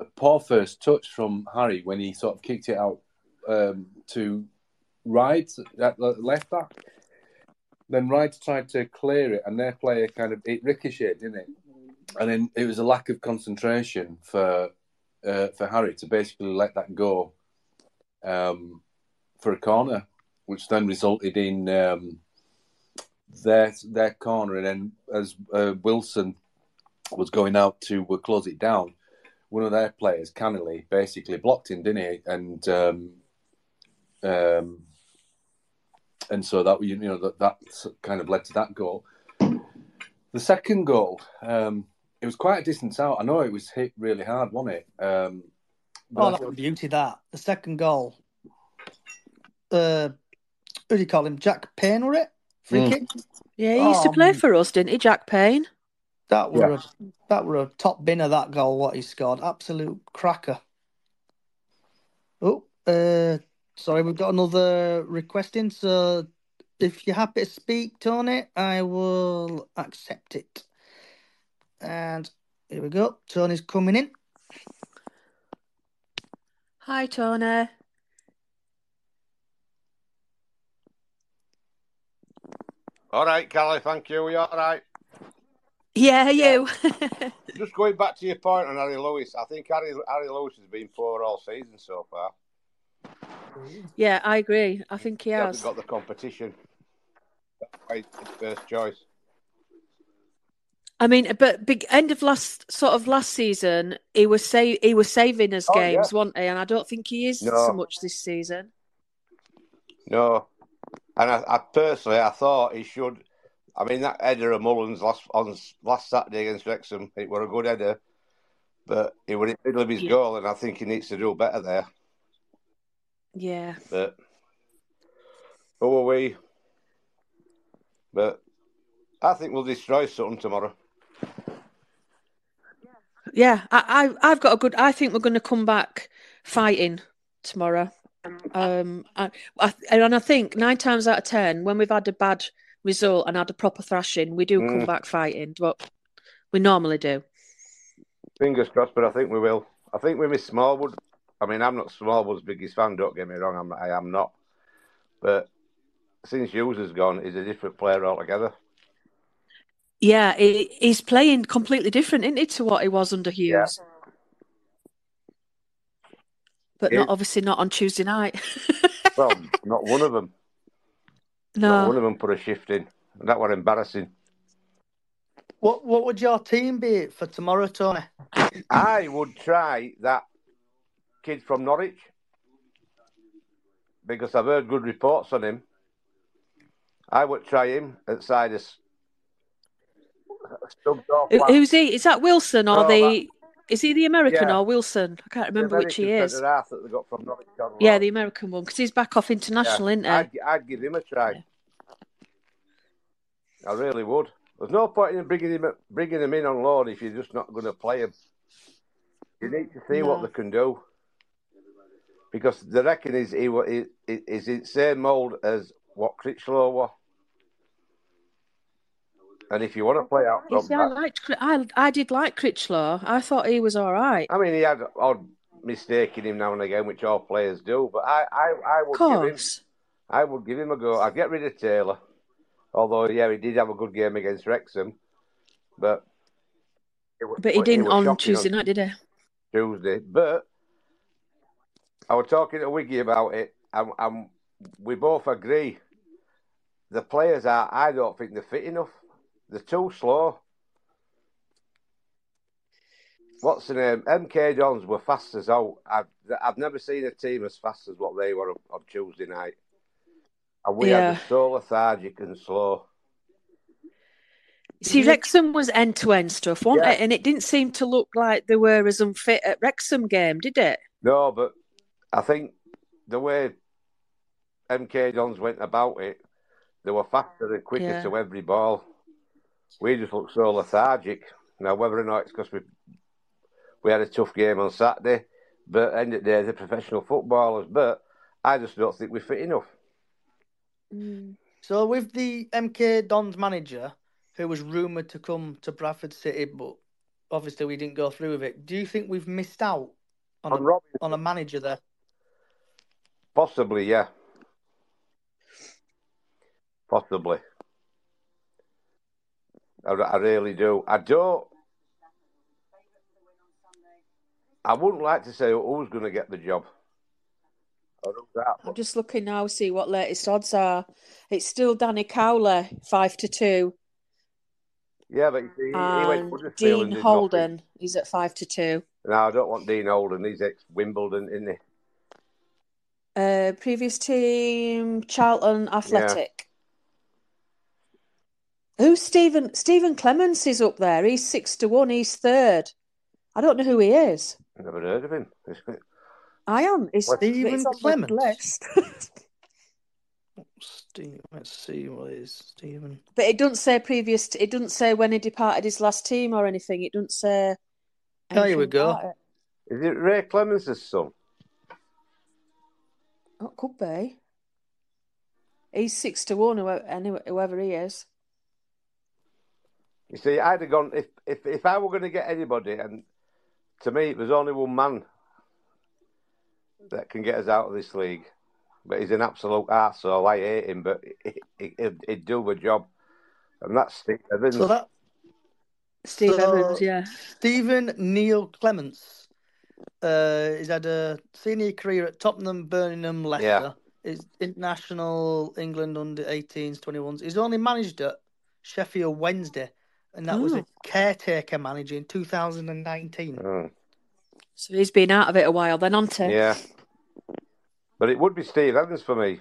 a poor first touch from Harry when he sort of kicked it out um, to Wright left back. Then Wright tried to clear it, and their player kind of it ricocheted, didn't it? And then it was a lack of concentration for uh, for Harry to basically let that go um, for a corner, which then resulted in um, their their corner. And then as uh, Wilson was going out to uh, close it down, one of their players, Cannily, basically blocked him, didn't he? And um, um, and so that you know that that kind of led to that goal. The second goal, um, it was quite a distance out. I know it was hit really hard, wasn't it? Um, but Oh, I that was beauty, that. The second goal. Uh, who do you call him? Jack Payne, were it? Free Mm. kick? Yeah, he used to Oh, play for us, didn't he, Jack Payne? That were Yeah. a that were a top binner that goal what he scored. Absolute cracker. Oh, uh sorry, we've got another request in, so if you're happy to speak, Tony, I will accept it. And here we go. Tony's coming in. Hi, Tony. All right, Callie, thank you. You all right? Yeah, you. Just going back to your point on Harry Lewis, I think Harry, Harry Lewis has been poor all season so far. yeah, I agree. I think he He has. hasn't got the competition. That's why his first choice. I mean, but big end of last sort of last season, he was say he was saving us Oh, games, yeah. wasn't he? And I don't think he is No. so much this season. No, and I, I personally, I thought he should. I mean, that header of Mullins last on last Saturday against Wrexham, it were a good header, but he was in the middle of his Yeah. goal, and I think he needs to do better there. Yeah. But who are we? But I think we'll destroy Sutton tomorrow. Yeah, I, I I've got a good. I think we're going to come back fighting tomorrow. Um, I, I, and I think nine times out of ten, when we've had a bad result and had a proper thrashing, we do come Mm. back fighting. But we normally do. Fingers crossed, but I think we will. I think we miss Smallwood. I mean, I'm not Smallwood's biggest fan. Don't get me wrong. I'm, I am not. But since Hughes has gone, he's a different player altogether. Yeah, he, he's playing completely different, isn't he, to what he was under Hughes? But Yeah. not obviously not on Tuesday night. Well, not one of them. no. Not one of them put a shift in. And that was embarrassing. What What would your team be for tomorrow, Tony? I would try that kid from Norwich because I've heard good reports on him. I would try him at side of s- stubbed off Who- last- Who's he? Is that Wilson or No, the? Is he the American Yeah. or Wilson? I can't the remember which he is. that they got from Yeah, the American one because he's back off international, isn't he? I'd, I'd give him a try. I really would. There's no point in bringing him bringing him in on loan if you're just not going to play him. You need to see what they can do because they reckon he's he, he, he- is in the same mould as what Critchlow was. And if you want to play out You see, I liked. I I did like Critchlow. I thought he was all right. I mean, he had odd mistake in him now and again, which all players do. But I, I, I would give him. I would give him a go. I'd get rid of Taylor, although yeah, he did have a good game against Wrexham, but it was, But he didn't on Tuesday night, did he? Tuesday. But I was talking to Wiggy about it, and, and we both agree. The players are. I don't think they're fit enough. They're too slow. What's the name? MK Dons were fast as out. I've I've never seen a team as fast as what they were on, on Tuesday night. And we Yeah. had so lethargic and slow. See, Wrexham was end to end stuff, wasn't Yeah. it? And it didn't seem to look like they were as unfit at Wrexham game, did it? No, but I think the way MK Dons went about it, they were faster and quicker Yeah. to every ball. We just looked so lethargic. Now, whether or not it's because we we had a tough game on Saturday, but end of the day, they're professional footballers. But I just don't think we're fit enough. Mm. So with the MK Dons manager, who was rumoured to come to Bradford City, but obviously we didn't go through with it. Do you think we've missed out on, On a, Robinson. on a manager there? Possibly, yeah. Possibly. I, I really do. I don't. I wouldn't like to say who's going to get the job. I don't doubt. I'm just looking now, see what latest odds are. It's still Danny Cowley, five to two, Yeah, but see, he, he went and Dean Holden, he's at five to two. No, I don't want Dean Holden. He's ex Wimbledon, isn't he? Uh, previous team, Charlton Athletic. Who's Stephen? Stephen Clemence is up there. He's six to one. He's third. I don't know who he is. I've never heard of him. I am. He's, What? Stephen he's on the Clemence? list. Steve, let's see what it is. Stephen. but it doesn't say previous. It doesn't say when he departed his last team or anything. It doesn't say. Oh, here we anything go. about it. Is it Ray Clemens' son? Oh, it could be. He's six to one. Whoever, whoever he is. You see, I'd have gone if if if I were going to get anybody, and to me, there's only one man that can get us out of this league. But he's an absolute arsehole. I hate him, but he, he, he'd, he'd do the job, and that's Steve Evans. So that Steve So- Evans, yeah. Stephen Neil Clemence. Uh, he's had a senior career at Tottenham, Birmingham, Leicester. He's international England under 18s, 21s. He's only managed at Sheffield Wednesday, and that was oh. a Oh. caretaker manager in 2019. Oh, hmm. So he's been out of it a while then, hasn't he? yeah, but it would be Steve Evans for me.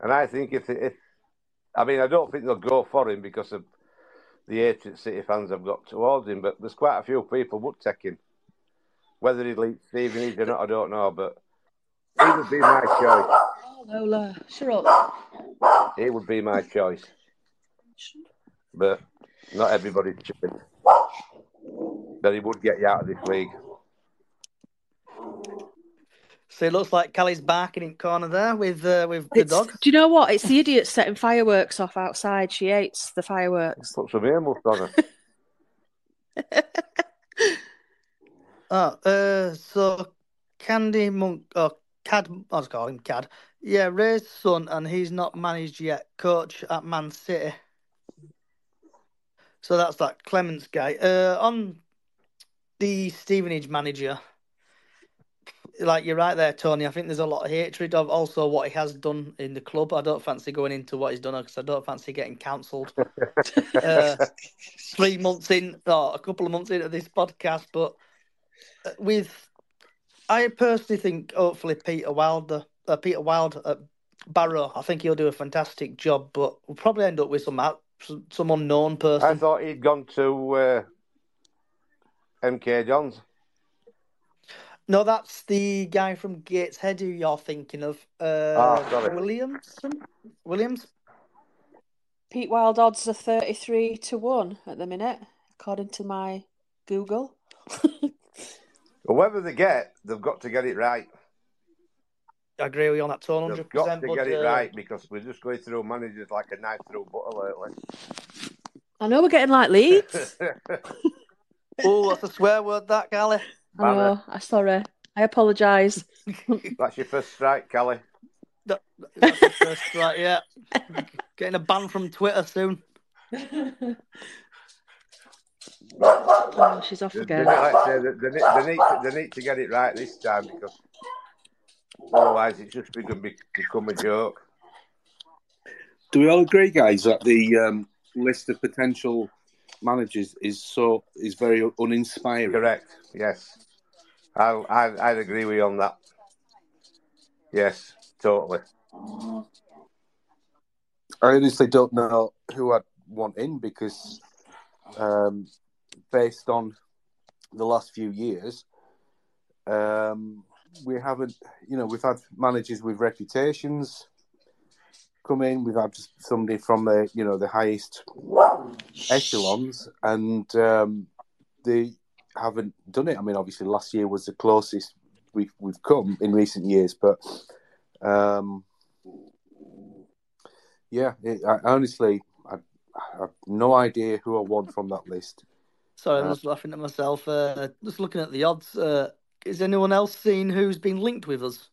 And I think if if I mean I don't think they'll go for him because of the hatred City fans have got towards him, but there's quite a few people would take him. Whether he'd leave Stevenage or not, I don't know, but he would be my choice. Oh, Lola, shut up. He would be my choice. But not everybody's choice. But he would get you out of this league. So it looks like Callie's barking in corner there with uh, with the It's- dog. Do you know what? It's the idiot setting fireworks off outside. She hates the fireworks. Put some earmuffs on her. Oh, uh, so Candy Monk, or Cad, I was calling him Cad. Yeah, Ray's son, and he's not managed yet. Coach at Man City. So that's that Clemence guy. Uh, on the Stevenage manager, like you're right there, Tony. I think there's a lot of hatred of also what he has done in the club. I don't fancy going into what he's done because I don't fancy getting cancelled. uh, three months in, or a couple of months into this podcast, but uh, with, I personally think hopefully Peter Wilder, uh, Peter Wild at Barrow, I think he'll do a fantastic job, but we'll probably end up with some out- some unknown person. I thought he'd gone to uh, MK Dons. No, that's the guy from Gateshead who you're thinking of. Uh, sorry. Williamson? Williams? Pete Wild odds are 33 to 1 at the minute, according to my Google. Whoever they get, they've got to get it right. I agree with you on that, Tone, 100%. They've got to but, get it uh, right because we're just going through managers like a knife through butter lately. I know we're getting like leads. oh, that's a swear word, that, Gally. I know, I'm sorry. I apologise. That's your first strike, Kelly. That's the first right, yeah. Getting a ban from Twitter soon. Oh, she's off They, they, again. like they, they, they, need they need to get it right this time because otherwise it's just going to be, become a joke. Do we all agree, guys, that the um, list of potential managers is so is very uninspiring? Correct. Yes, I, I I'd agree with you on that. Yes, totally. I honestly don't know who I'd want in because, um, based on the last few years, um, we haven't, you know, we've had managers with reputations come in. We've had somebody from the, you know, the highest echelons, and um, they haven't done it. I mean, obviously, last year was the closest we've we've come in recent years, but. Um, yeah, it, I, honestly, I, I have no idea who I want from that list. Sorry, I'm Uh, just laughing at myself. Uh, just looking at the odds. Uh, is anyone else seen who's been linked with us?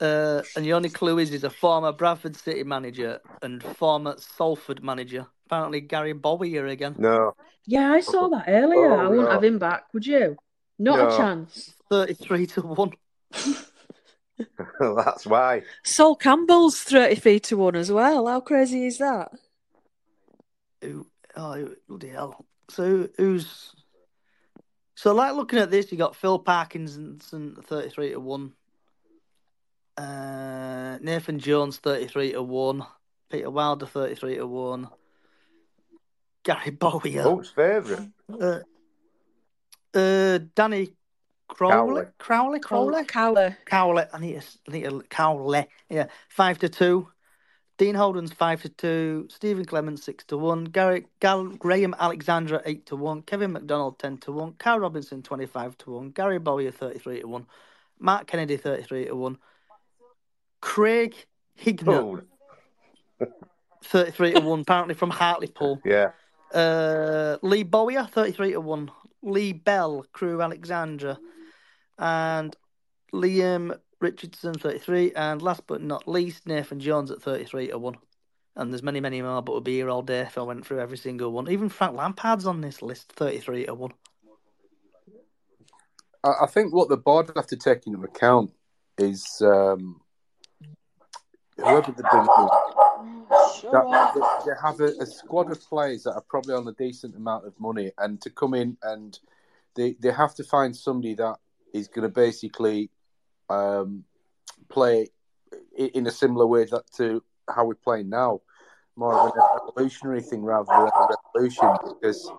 Uh, and the only clue is he's a former Bradford City manager and former Salford manager. Apparently, Gary Bowyer here again. No, Yeah, I saw that earlier. Oh, I wouldn't no. have him back, would you? Not No. a chance. 33 to 1. that's why. Sol Campbell's 33 to 1 as well. How crazy is that? Who, oh, who- bloody hell. So who's. So, like looking at this, you got Phil Parkinson, 33 to 1. Uh, Nathan Jones, 33 to 1. Peter Wilder, 33 to 1. Gary Bowyer. Who's favourite? Uh, uh, Danny Crowley. Crowley? Crowley? Cowley. Cowley. I need to, I need to, Cowley. Yeah. 5 to 2. Dean Holden's 5 to 2. Stephen Clemence 6 to 1. Gary, Gal, Graham Alexander 8 to 1. Kevin McDonald 10 to 1. Carl Robinson 25 to 1. Gary Bowyer 33 to 1. Mark Kennedy 33 to 1. Craig Hignett Oh, 33 to 1, apparently from Hartlepool. yeah. Uh, Lee Bowyer, 33 to 1. Lee Bell, Crewe Alexandra. And Liam Richardson, 33. And last but not least, Nathan Jones at 33 to 1. And there's many, many more, but we'll be here all day if I went through every single one. Even Frank Lampard's on this list, 33 to 1. I, I think what the board have to take into account is um, whoever they bring in, that, that they have a, a squad of players that are probably on a decent amount of money, and to come in and they they have to find somebody that is going to basically um, play in a similar way that to how we're playing now, more of an evolutionary thing rather than a revolution, because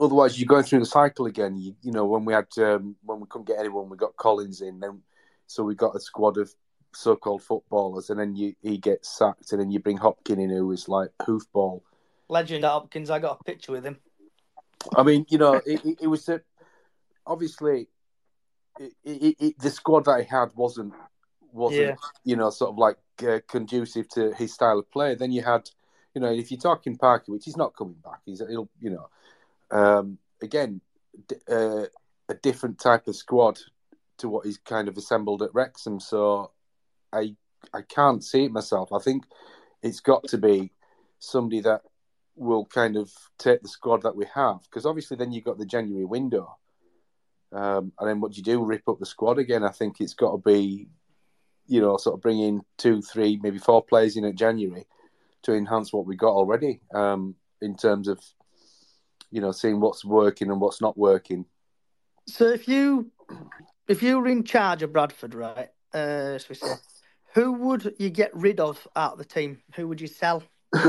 otherwise you're going through the cycle again. You, you know, when we had um, when we couldn't get anyone, we got Collins in, then so we got a squad of so-called footballers, and then you he gets sacked, and then you bring Hopkins in, who is like hoofball. Legend Hopkins, I got a picture with him. I mean, you know, it, it, it was a, obviously it, it, it, the squad that he had wasn't wasn't Yeah. you know sort of like uh, conducive to his style of play. Then you had, you know, if you're talking Parker, which he's not coming back, he's he'll you know, um, again, d- uh, a different type of squad to what he's kind of assembled at Wrexham. So I I can't see it myself. I think it's got to be somebody that will kind of take the squad that we have because obviously then you've got the January window. Um, and then what do you do? Rip up the squad again? I think it's got to be, you know, sort of bring in two, three, maybe four players in at January to enhance what we got already um, in terms of, you know, seeing what's working and what's not working. So if you if you were in charge of Bradford, right, uh, we say, who would you get rid of out of the team? Who would you sell?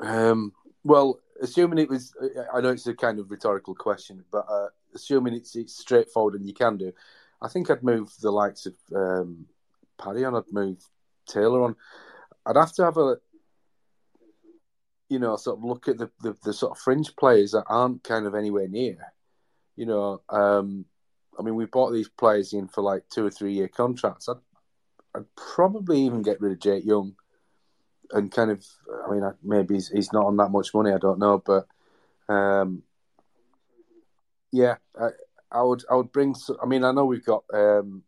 Um, well, assuming it was, I know it's a kind of rhetorical question, but uh, assuming it's, it's straightforward and you can do, I think I'd move the likes of um, Paddy on, I'd move Taylor on. I'd have to have a, you know, sort of look at the, the, the sort of fringe players that aren't kind of anywhere near. You know, um, I mean, we bought these players in for like two or three year contracts. I'd, I'd probably even get rid of Jake Young and kind of, I mean, maybe he's, he's not on that much money. I don't know, but um, yeah, I, I would I would bring. I mean, I know we've got um,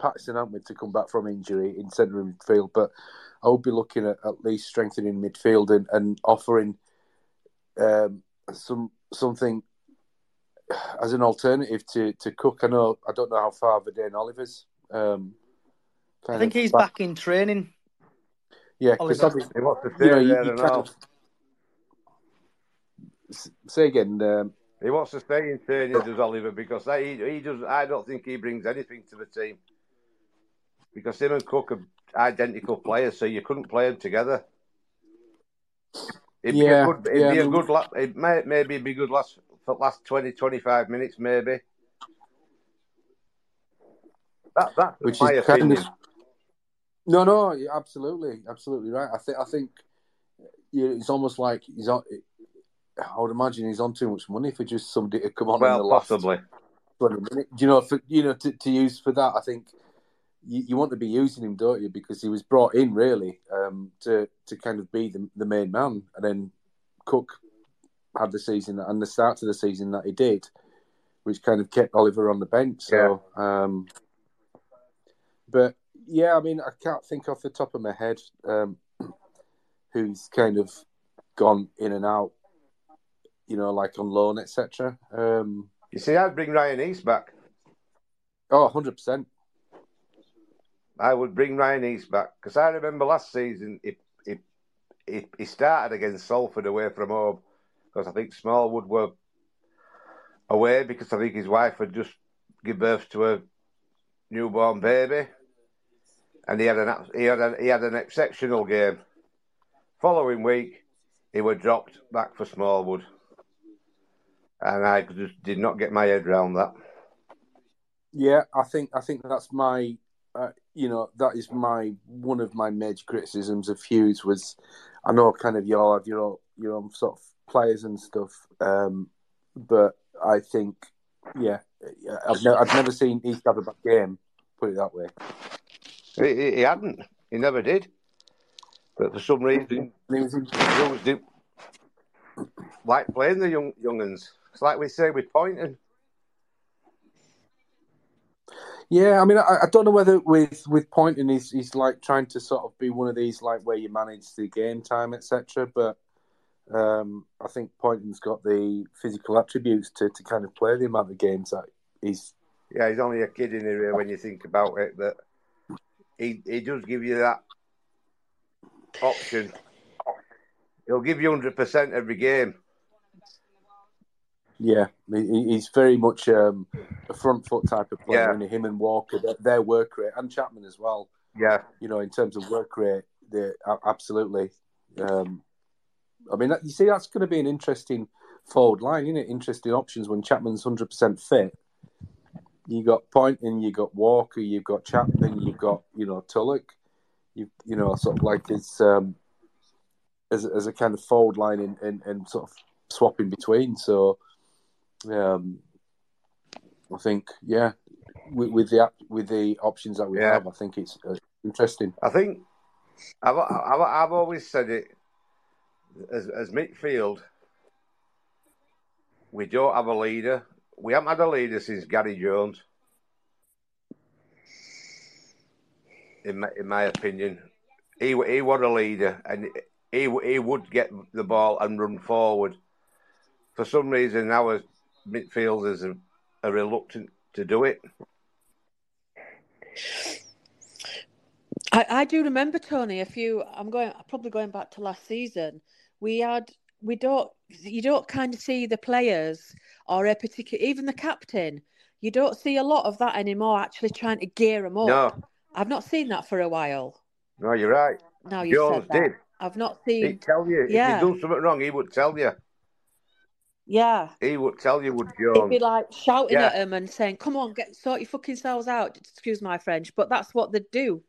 Patterson, haven't we, to come back from injury in centre midfield, but I would be looking at at least strengthening midfield and, and offering um, some something as an alternative to, to Cook. I know I don't know how far Vadaine Oliver's. Um, I think he's back. back in training. Yeah, because obviously, he wants to stay you know, you, there you and kind all. of say again. Um, He wants to stay in training, does Oliver, because he, he does. I don't think he brings anything to the team. Because him and Cook are identical players, so you couldn't play them together. It'd Yeah, be a good. It'd yeah, be I a mean- good. La- it may maybe be good last for last 20, 25 minutes, maybe. That that's which my is kind of no, no, absolutely, absolutely right. I think, I think, it's almost like he's on. I would imagine he's on too much money for just somebody to come on in the Well, last possibly. twenty. Do you know, for, you know, to, to use for that, I think you, you want to be using him, don't you? Because he was brought in really um, to to kind of be the, the main man, and then Cook had the season and the start to the season that he did, which kind of kept Oliver on the bench. So, um, but yeah, I mean, I can't think off the top of my head um, who's kind of gone in and out, you know, like on loan, etc. Um, You see, I'd bring Ryan East back. oh, 100%. I would bring Ryan East back because I remember last season he, he, he, he started against Salford away from home because I think Smallwood were away because I think his wife had just given birth to a newborn baby, and he had an he had he had an exceptional game. Following week, he was dropped back for Smallwood, and I just did not get my head around that. Yeah, I think I think that's my, uh, you know, that is my one of my major criticisms of Hughes was, I know kind of you all have your own, your own sort of players and stuff, um, but I think, yeah, I've, I've never seen East have a bad game. Put it that way. He, he, hadn't. He never did. But for some reason, he didn't like playing the young younguns. It's like we say with Pointon. Yeah, I mean, I, I don't know whether with with Pointon he's he's like trying to sort of be one of these like where you manage the game time, etc. But um, I think Pointon's got the physical attributes to, to kind of play the amount of games that he's. Yeah, he's only a kid in the here when you think about it, but he he does give you that option. He'll give you hundred percent every game. Yeah, he, he's very much um, a front foot type of player. Yeah. And him and Walker, their, their work rate, and Chapman as well. Yeah, You know, in terms of work rate, they absolutely. Um, I mean, you see, that's going to be an interesting forward line, isn't it? Interesting options when Chapman's hundred percent fit. You got Pointon, you got Walker, you've got Chapman, you've got you know Tulloch. You you know sort of like as um, as as a kind of forward line and, and, and sort of swapping between. So um, I think yeah, with, with the with the options that we Yeah. have, I think it's uh, interesting. I think I've I've, I've always said it as as midfield. we don't have a leader. We haven't had a leader since Gary Jones. In my, in my opinion, he he was a leader, and he he would get the ball and run forward. For some reason, our midfielders are, are reluctant to do it. I, I do remember Tony. A few. I'm going. Probably going back to last season. We had. We don't. You don't kind of see the players or a particular. Even the captain. You don't see a lot of that anymore. Actually, trying to gear them up. No. I've not seen that for a while. No, you're right. Now you Jones said that. did. I've not seen. He'd tell you Yeah. if you do something wrong. He would tell you. Yeah. He would tell you. Would He'd be like shouting Yeah. at them and saying, "Come on, get sort your fucking selves out." Excuse my French, but that's what they'd do,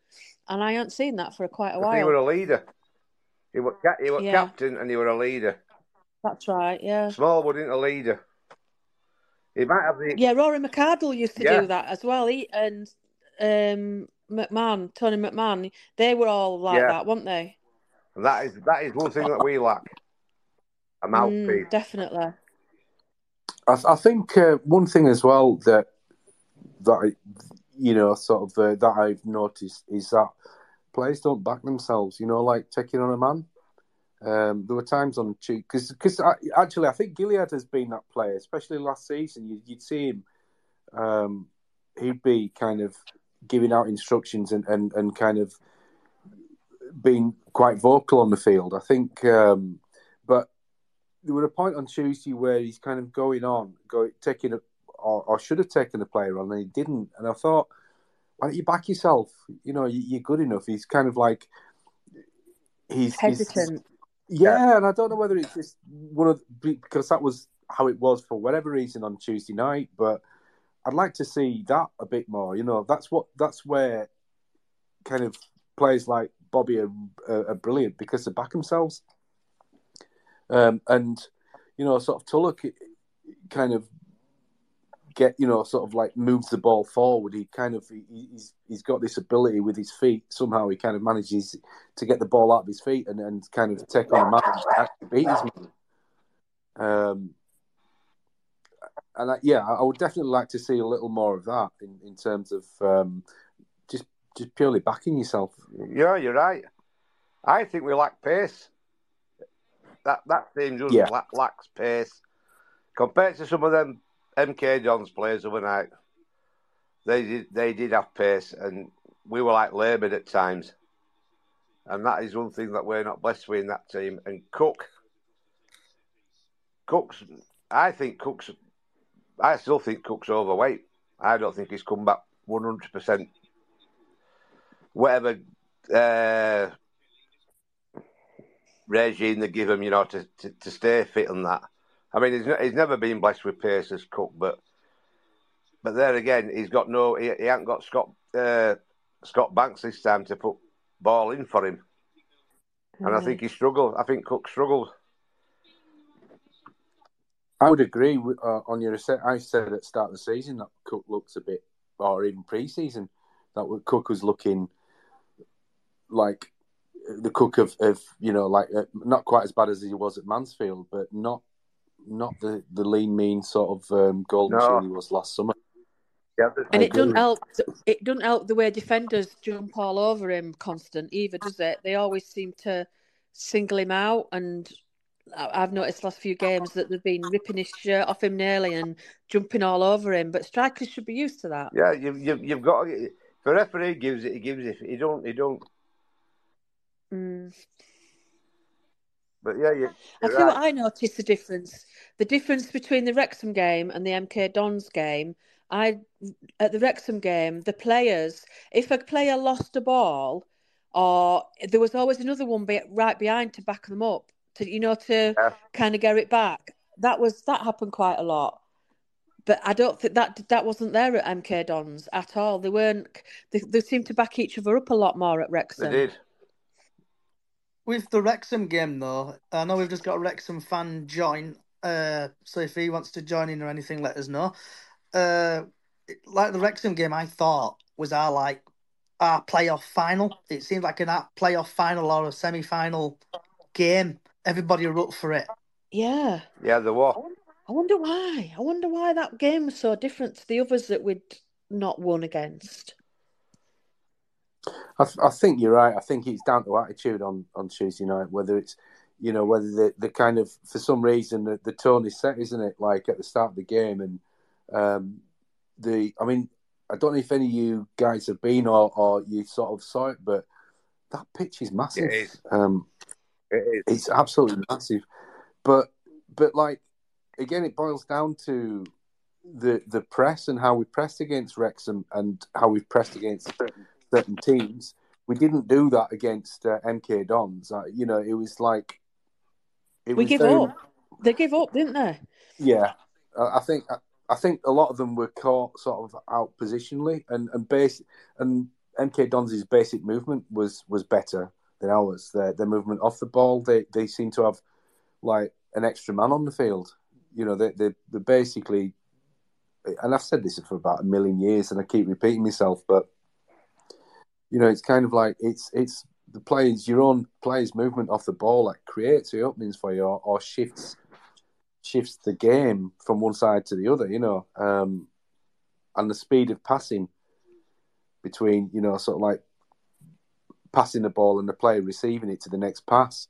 and I haven't seen that for quite a while. he while. was a leader. He was, ca- he was Yeah. captain and he was a leader. That's right. Yeah. Smallwood isn't a leader. He might have the Yeah, Rory McArdle used to Yeah. do that as well. He and um, McMahon, Tony McMahon, they were all like Yeah. that, weren't they? and that is that is one thing that we lack. A mouthpiece. Mm, definitely. I, I think uh, one thing as well that that I, you know sort of uh, that I've noticed is that players don't back themselves. You know, like taking on a man. Um, there were times on cheek because actually I think Gilliead has been that player, especially last season. You, you'd see him. Um, he'd be kind of giving out instructions and, and, and kind of being quite vocal on the field. I think, um, but there was a point on Tuesday where he's kind of going on, going taking a, or, or should have taken a player on, and he didn't. And I thought, why don't you back yourself? You know, you, you're good enough. He's kind of like he's he's- Hesitant. yeah, and I don't know whether it's just one of because that was how it was for whatever reason on Tuesday night, but I'd like to see that a bit more. You know, that's what that's where kind of players like Bobby are, are, are brilliant because they back themselves. Um, and you know, sort of Tulloch kind of get you know sort of like moves the ball forward. He kind of he, he's he's got this ability with his feet. Somehow he kind of manages to get the ball out of his feet and, and kind of take on a man and beat his man. Um, and I, yeah, I would definitely like to see a little more of that in, in terms of um, just just purely backing yourself. Yeah, you're right. I think we lack pace. That that team just Yeah. lack, lacks pace compared to some of them MK Dons players overnight. They did they did have pace, and we were like laboured at times. And that is one thing that we're not blessed with in that team. And Cook, Cook's, I think Cook's, I still think Cook's overweight. I don't think he's come back one hundred percent. Whatever uh, regime they give him, you know, to, to, to stay fit and that. I mean, he's, he's never been blessed with pace as Cook, but but there again, he's got no, he, he hasn't got Scott uh, Scott Banks this time to put ball in for him, and I think he struggled. I think Cook struggled. I would agree with, uh, on your. I said at the start of the season that Cook looks a bit, or even pre-season, that Cook was looking like the Cook of, of you know, like uh, not quite as bad as he was at Mansfield, but not not the, the lean, mean sort of um, goal No. machine he was last summer. Yeah, And I it doesn't help. It doesn't help the way defenders jump all over him constant either, does it? They always seem to single him out, and I- I've noticed last few games that they've been ripping his shirt off him nearly and jumping all over him. But strikers should be used to that. Yeah, you, you, you've got if a referee gives it, he gives it. He don't, he don't. Mm. But yeah, you, I you right. I noticed the difference. The difference between the Wrexham game and the MK Dons game. I at the Wrexham game, the players, if a player lost a ball, or there was always another one be, right behind to back them up, to you know, to Yeah. kind of get it back. That was that happened quite a lot. But I don't think that that wasn't there at MK Dons at all. They weren't. They, they seemed to back each other up a lot more at They Wrexham. did. With the Wrexham game, though, I know we've just got a Wrexham fan join. Uh, so if he wants to join in or anything, let us know. Uh, like the Wrexham game, I thought was our like our playoff final. It seemed like an our playoff final or a semi-final game. Everybody were up for it. Yeah. Yeah, there were. I I wonder why. I wonder why that game was so different to the others that we'd not won against. I, th- I think you're right. I think it's down to attitude on, on Tuesday night, whether it's, you know, whether the, the kind of, for some reason, the, the tone is set, isn't it? Like at the start of the game. And um, the, I mean, I don't know if any of you guys have been or, or you sort of saw it, but that pitch is massive. It is. Um, It is. it's absolutely massive. But, but like, again, it boils down to the the press and how we pressed against Wrexham and how we've pressed against certain, certain teams. We didn't do that against uh, MK Dons. Uh, you know, it was like it we was give up. They give up, didn't they? Yeah, I I think I think a lot of them were caught sort of out positionally, and and base and MK Dons' basic movement was was better than ours. Their their movement off the ball, they they seem to have like an extra man on the field. You know, they they they basically, and I've said this for about a million years, and I keep repeating myself, but you know, it's kind of like it's it's the players your own players' movement off the ball that creates the openings for you, or, or shifts shifts the game from one side to the other. You know, um, and the speed of passing between you know sort of like passing the ball and the player receiving it to the next pass.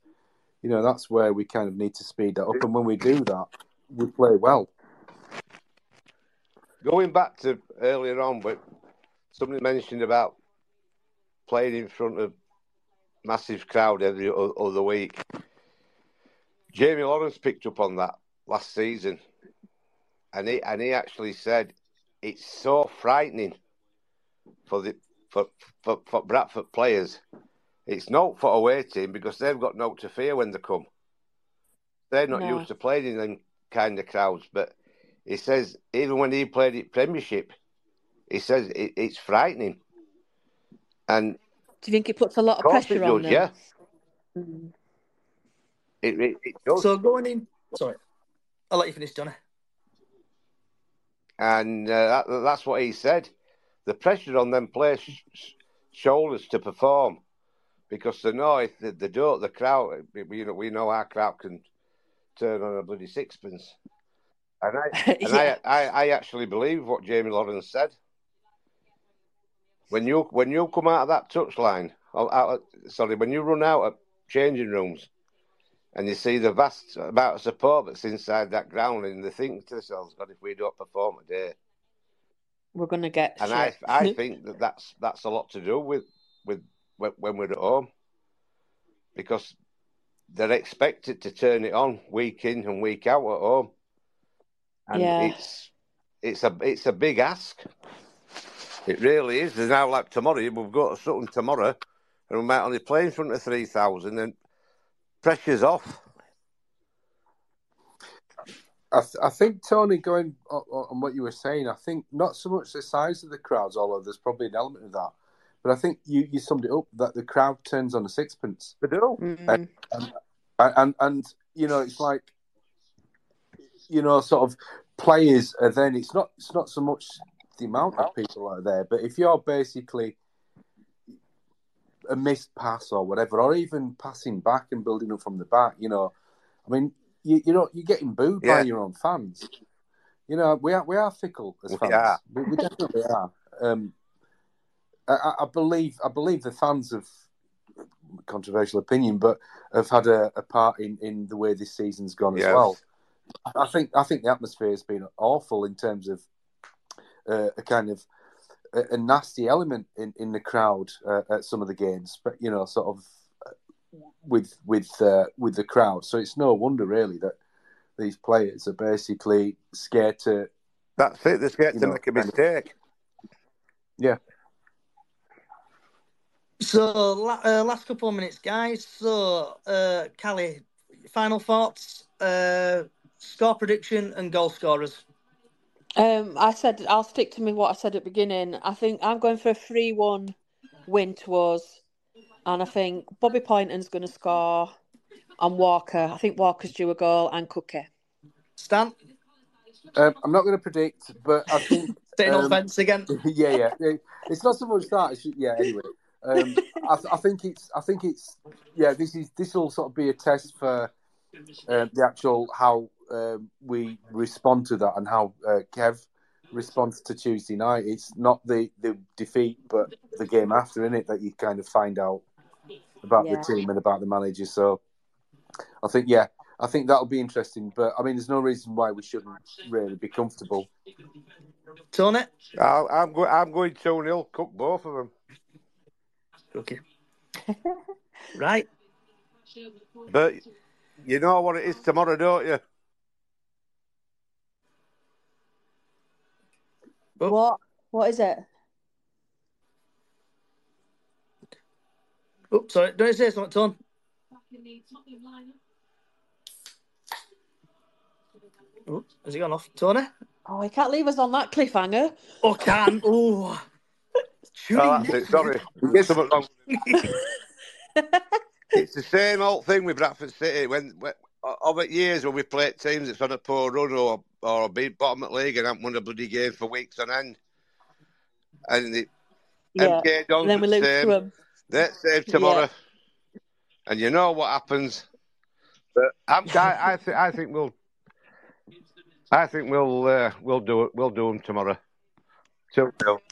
You know, that's where we kind of need to speed that up, and when we do that, we play well. Going back to earlier on, but somebody mentioned about playing in front of massive crowd every other week. Jamie Lawrence picked up on that last season, and he and he actually said it's so frightening for the for for, for Bradford players. It's not for away team because they've got no to fear when they come. They're not No. used to playing in them kind of crowds, but he says even when he played at Premiership, he says it, it's frightening. And Do you think it puts a lot of, of pressure it on them? yeah. Mm. It, it, it does. So going in, sorry, I'll let you finish, Johnny. and uh, that, that's what he said. The pressure on them players' sh- sh- shoulders to perform because they know if they, they don't, the crowd. We you know we know our crowd can turn on a bloody sixpence. And I and Yeah. I, I I actually believe what Jamie Lawrence said. When you when you come out of that touchline, or out of, sorry, when you run out of changing rooms, and you see the vast amount of support that's inside that ground, and they think to themselves, "God, if we don't perform today." We're going to get And I, shit. I think that that's that's a lot to do with with when when we're at home, because they're expected to turn it on week in and week out at home, and Yeah. it's it's a it's a big ask. It really is. There's now like tomorrow we've got something tomorrow, and we might only play in front of three thousand, and pressure's off. I, th- I think Tony, going on, on what you were saying, I think not so much the size of the crowds, although there's probably an element of that, but I think you, you summed it up that the crowd turns on a sixpence. They do. Mm. And, and, and, and, you know, it's like, you know, sort of players are then, it's not, it's not so much the amount of people out there, but if you're basically a missed pass or whatever, or even passing back and building up from the back, you know, I mean, you, you know, you're getting booed by your own fans. You know, we are we are fickle as We fans. are. We, we definitely are. Um, I, I- I believe I believe the fans have controversial opinion, but have had a, a part in, in the way this season's gone Yes. as well. I think I think the atmosphere has been awful in terms of uh, a kind of a, a nasty element in, in the crowd uh, at some of the games, but you know, sort of uh, with with uh, with the crowd. So it's no wonder really that these players are basically scared to. That's it. They're scared to know, make a kind of- mistake. Yeah. So uh, last couple of minutes, guys. So uh, Callie, final thoughts, uh, score prediction, and goal scorers. Um, I said I'll stick to me what I said at the beginning. I think I'm going for a three-one win to us, and I think Bobby Pointon's going to score and Walker. I think Walker's due a goal and Cookie. Stan, Um, I'm not going to predict, but I think staying on um, fence again. yeah, yeah, yeah. It's not so much that. It's, yeah. Anyway, um, I, I think it's. I think it's. Yeah. This is. This will sort of be a test for uh, the actual how um, we respond to that and how uh, Kev responds to Tuesday night. It's not the, the defeat, but the game after, in it, that you kind of find out about Yeah. the team and about the manager. So I think, yeah, I think that'll be interesting. But I mean, there's no reason why we shouldn't really be comfortable. Tony? I, I'm, go- I'm going 2 0, cook both of them. Okay. right. But you know what it is tomorrow, don't you? Oh. What? What is it? Oh, sorry. Don't you say something, Tone? Oh, has he gone off? Tony? Oh, he can't leave us on that cliffhanger. Oh, can. Oh. Oh, that's it. Sorry. There's wrong. it's the same old thing with Bradford City. When, when over years when we played teams that's on a poor run or or beat bottom of the league and haven't won a bloody game for weeks on end, and the Yeah. MK Dons And then we lose same. to 'em. Let's save tomorrow, and you know what happens. But I'm, I, I, th- I think we'll, I think we'll, uh, we'll do it. We'll do them tomorrow.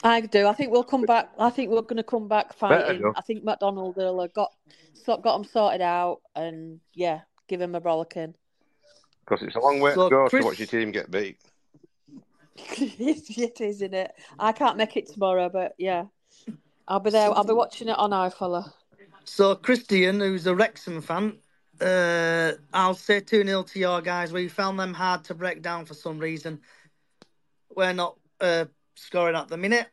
I do. I think we'll come back. I think we're going to come back fighting. I think McDonald will have got got them sorted out, and yeah, give him a rollicking. Because it's a long way So, to go Chris- to watch your team get beat. it is, isn't it? I can't make it tomorrow, but yeah, I'll be there. I'll be watching it on iFollow. So, Christian, who's a Wrexham fan, uh, I'll say 2 0 to your guys. We found them hard to break down for some reason. We're not uh, scoring at the minute.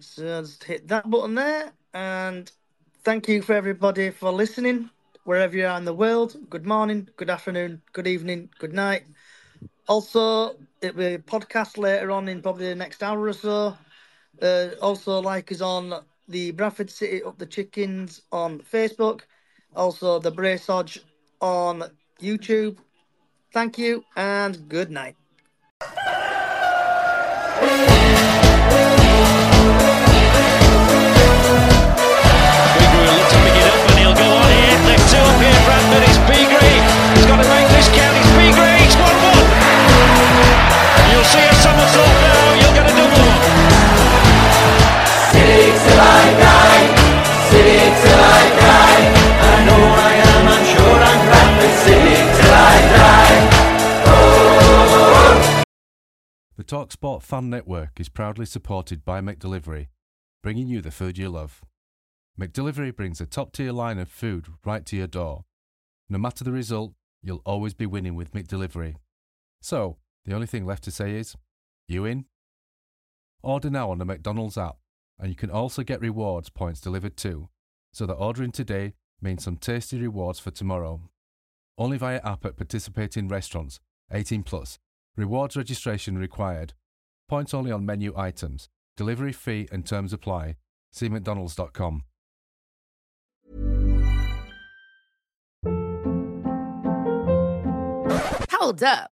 So, just hit that button there. And thank you for everybody for listening, wherever you are in the world. Good morning, good afternoon, good evening, good night. Also, it will be a podcast later on in probably the next hour or so. Uh, also, like us on the Bradford City Up the Chickens on Facebook. Also, the Brace Hodge on YouTube. Thank you and good night. The TalkSport Fan Network is proudly supported by McDelivery, bringing you the food you love. McDelivery brings a top tier line of food right to your door. No matter the result, you'll always be winning with McDelivery. So, the only thing left to say is, you in? Order now on the McDonald's app, and you can also get rewards points delivered too, so that ordering today means some tasty rewards for tomorrow. Only via app at participating restaurants, 18 plus. Rewards registration required. Points only on menu items. Delivery fee and terms apply. See McDonald's.com. Hold up.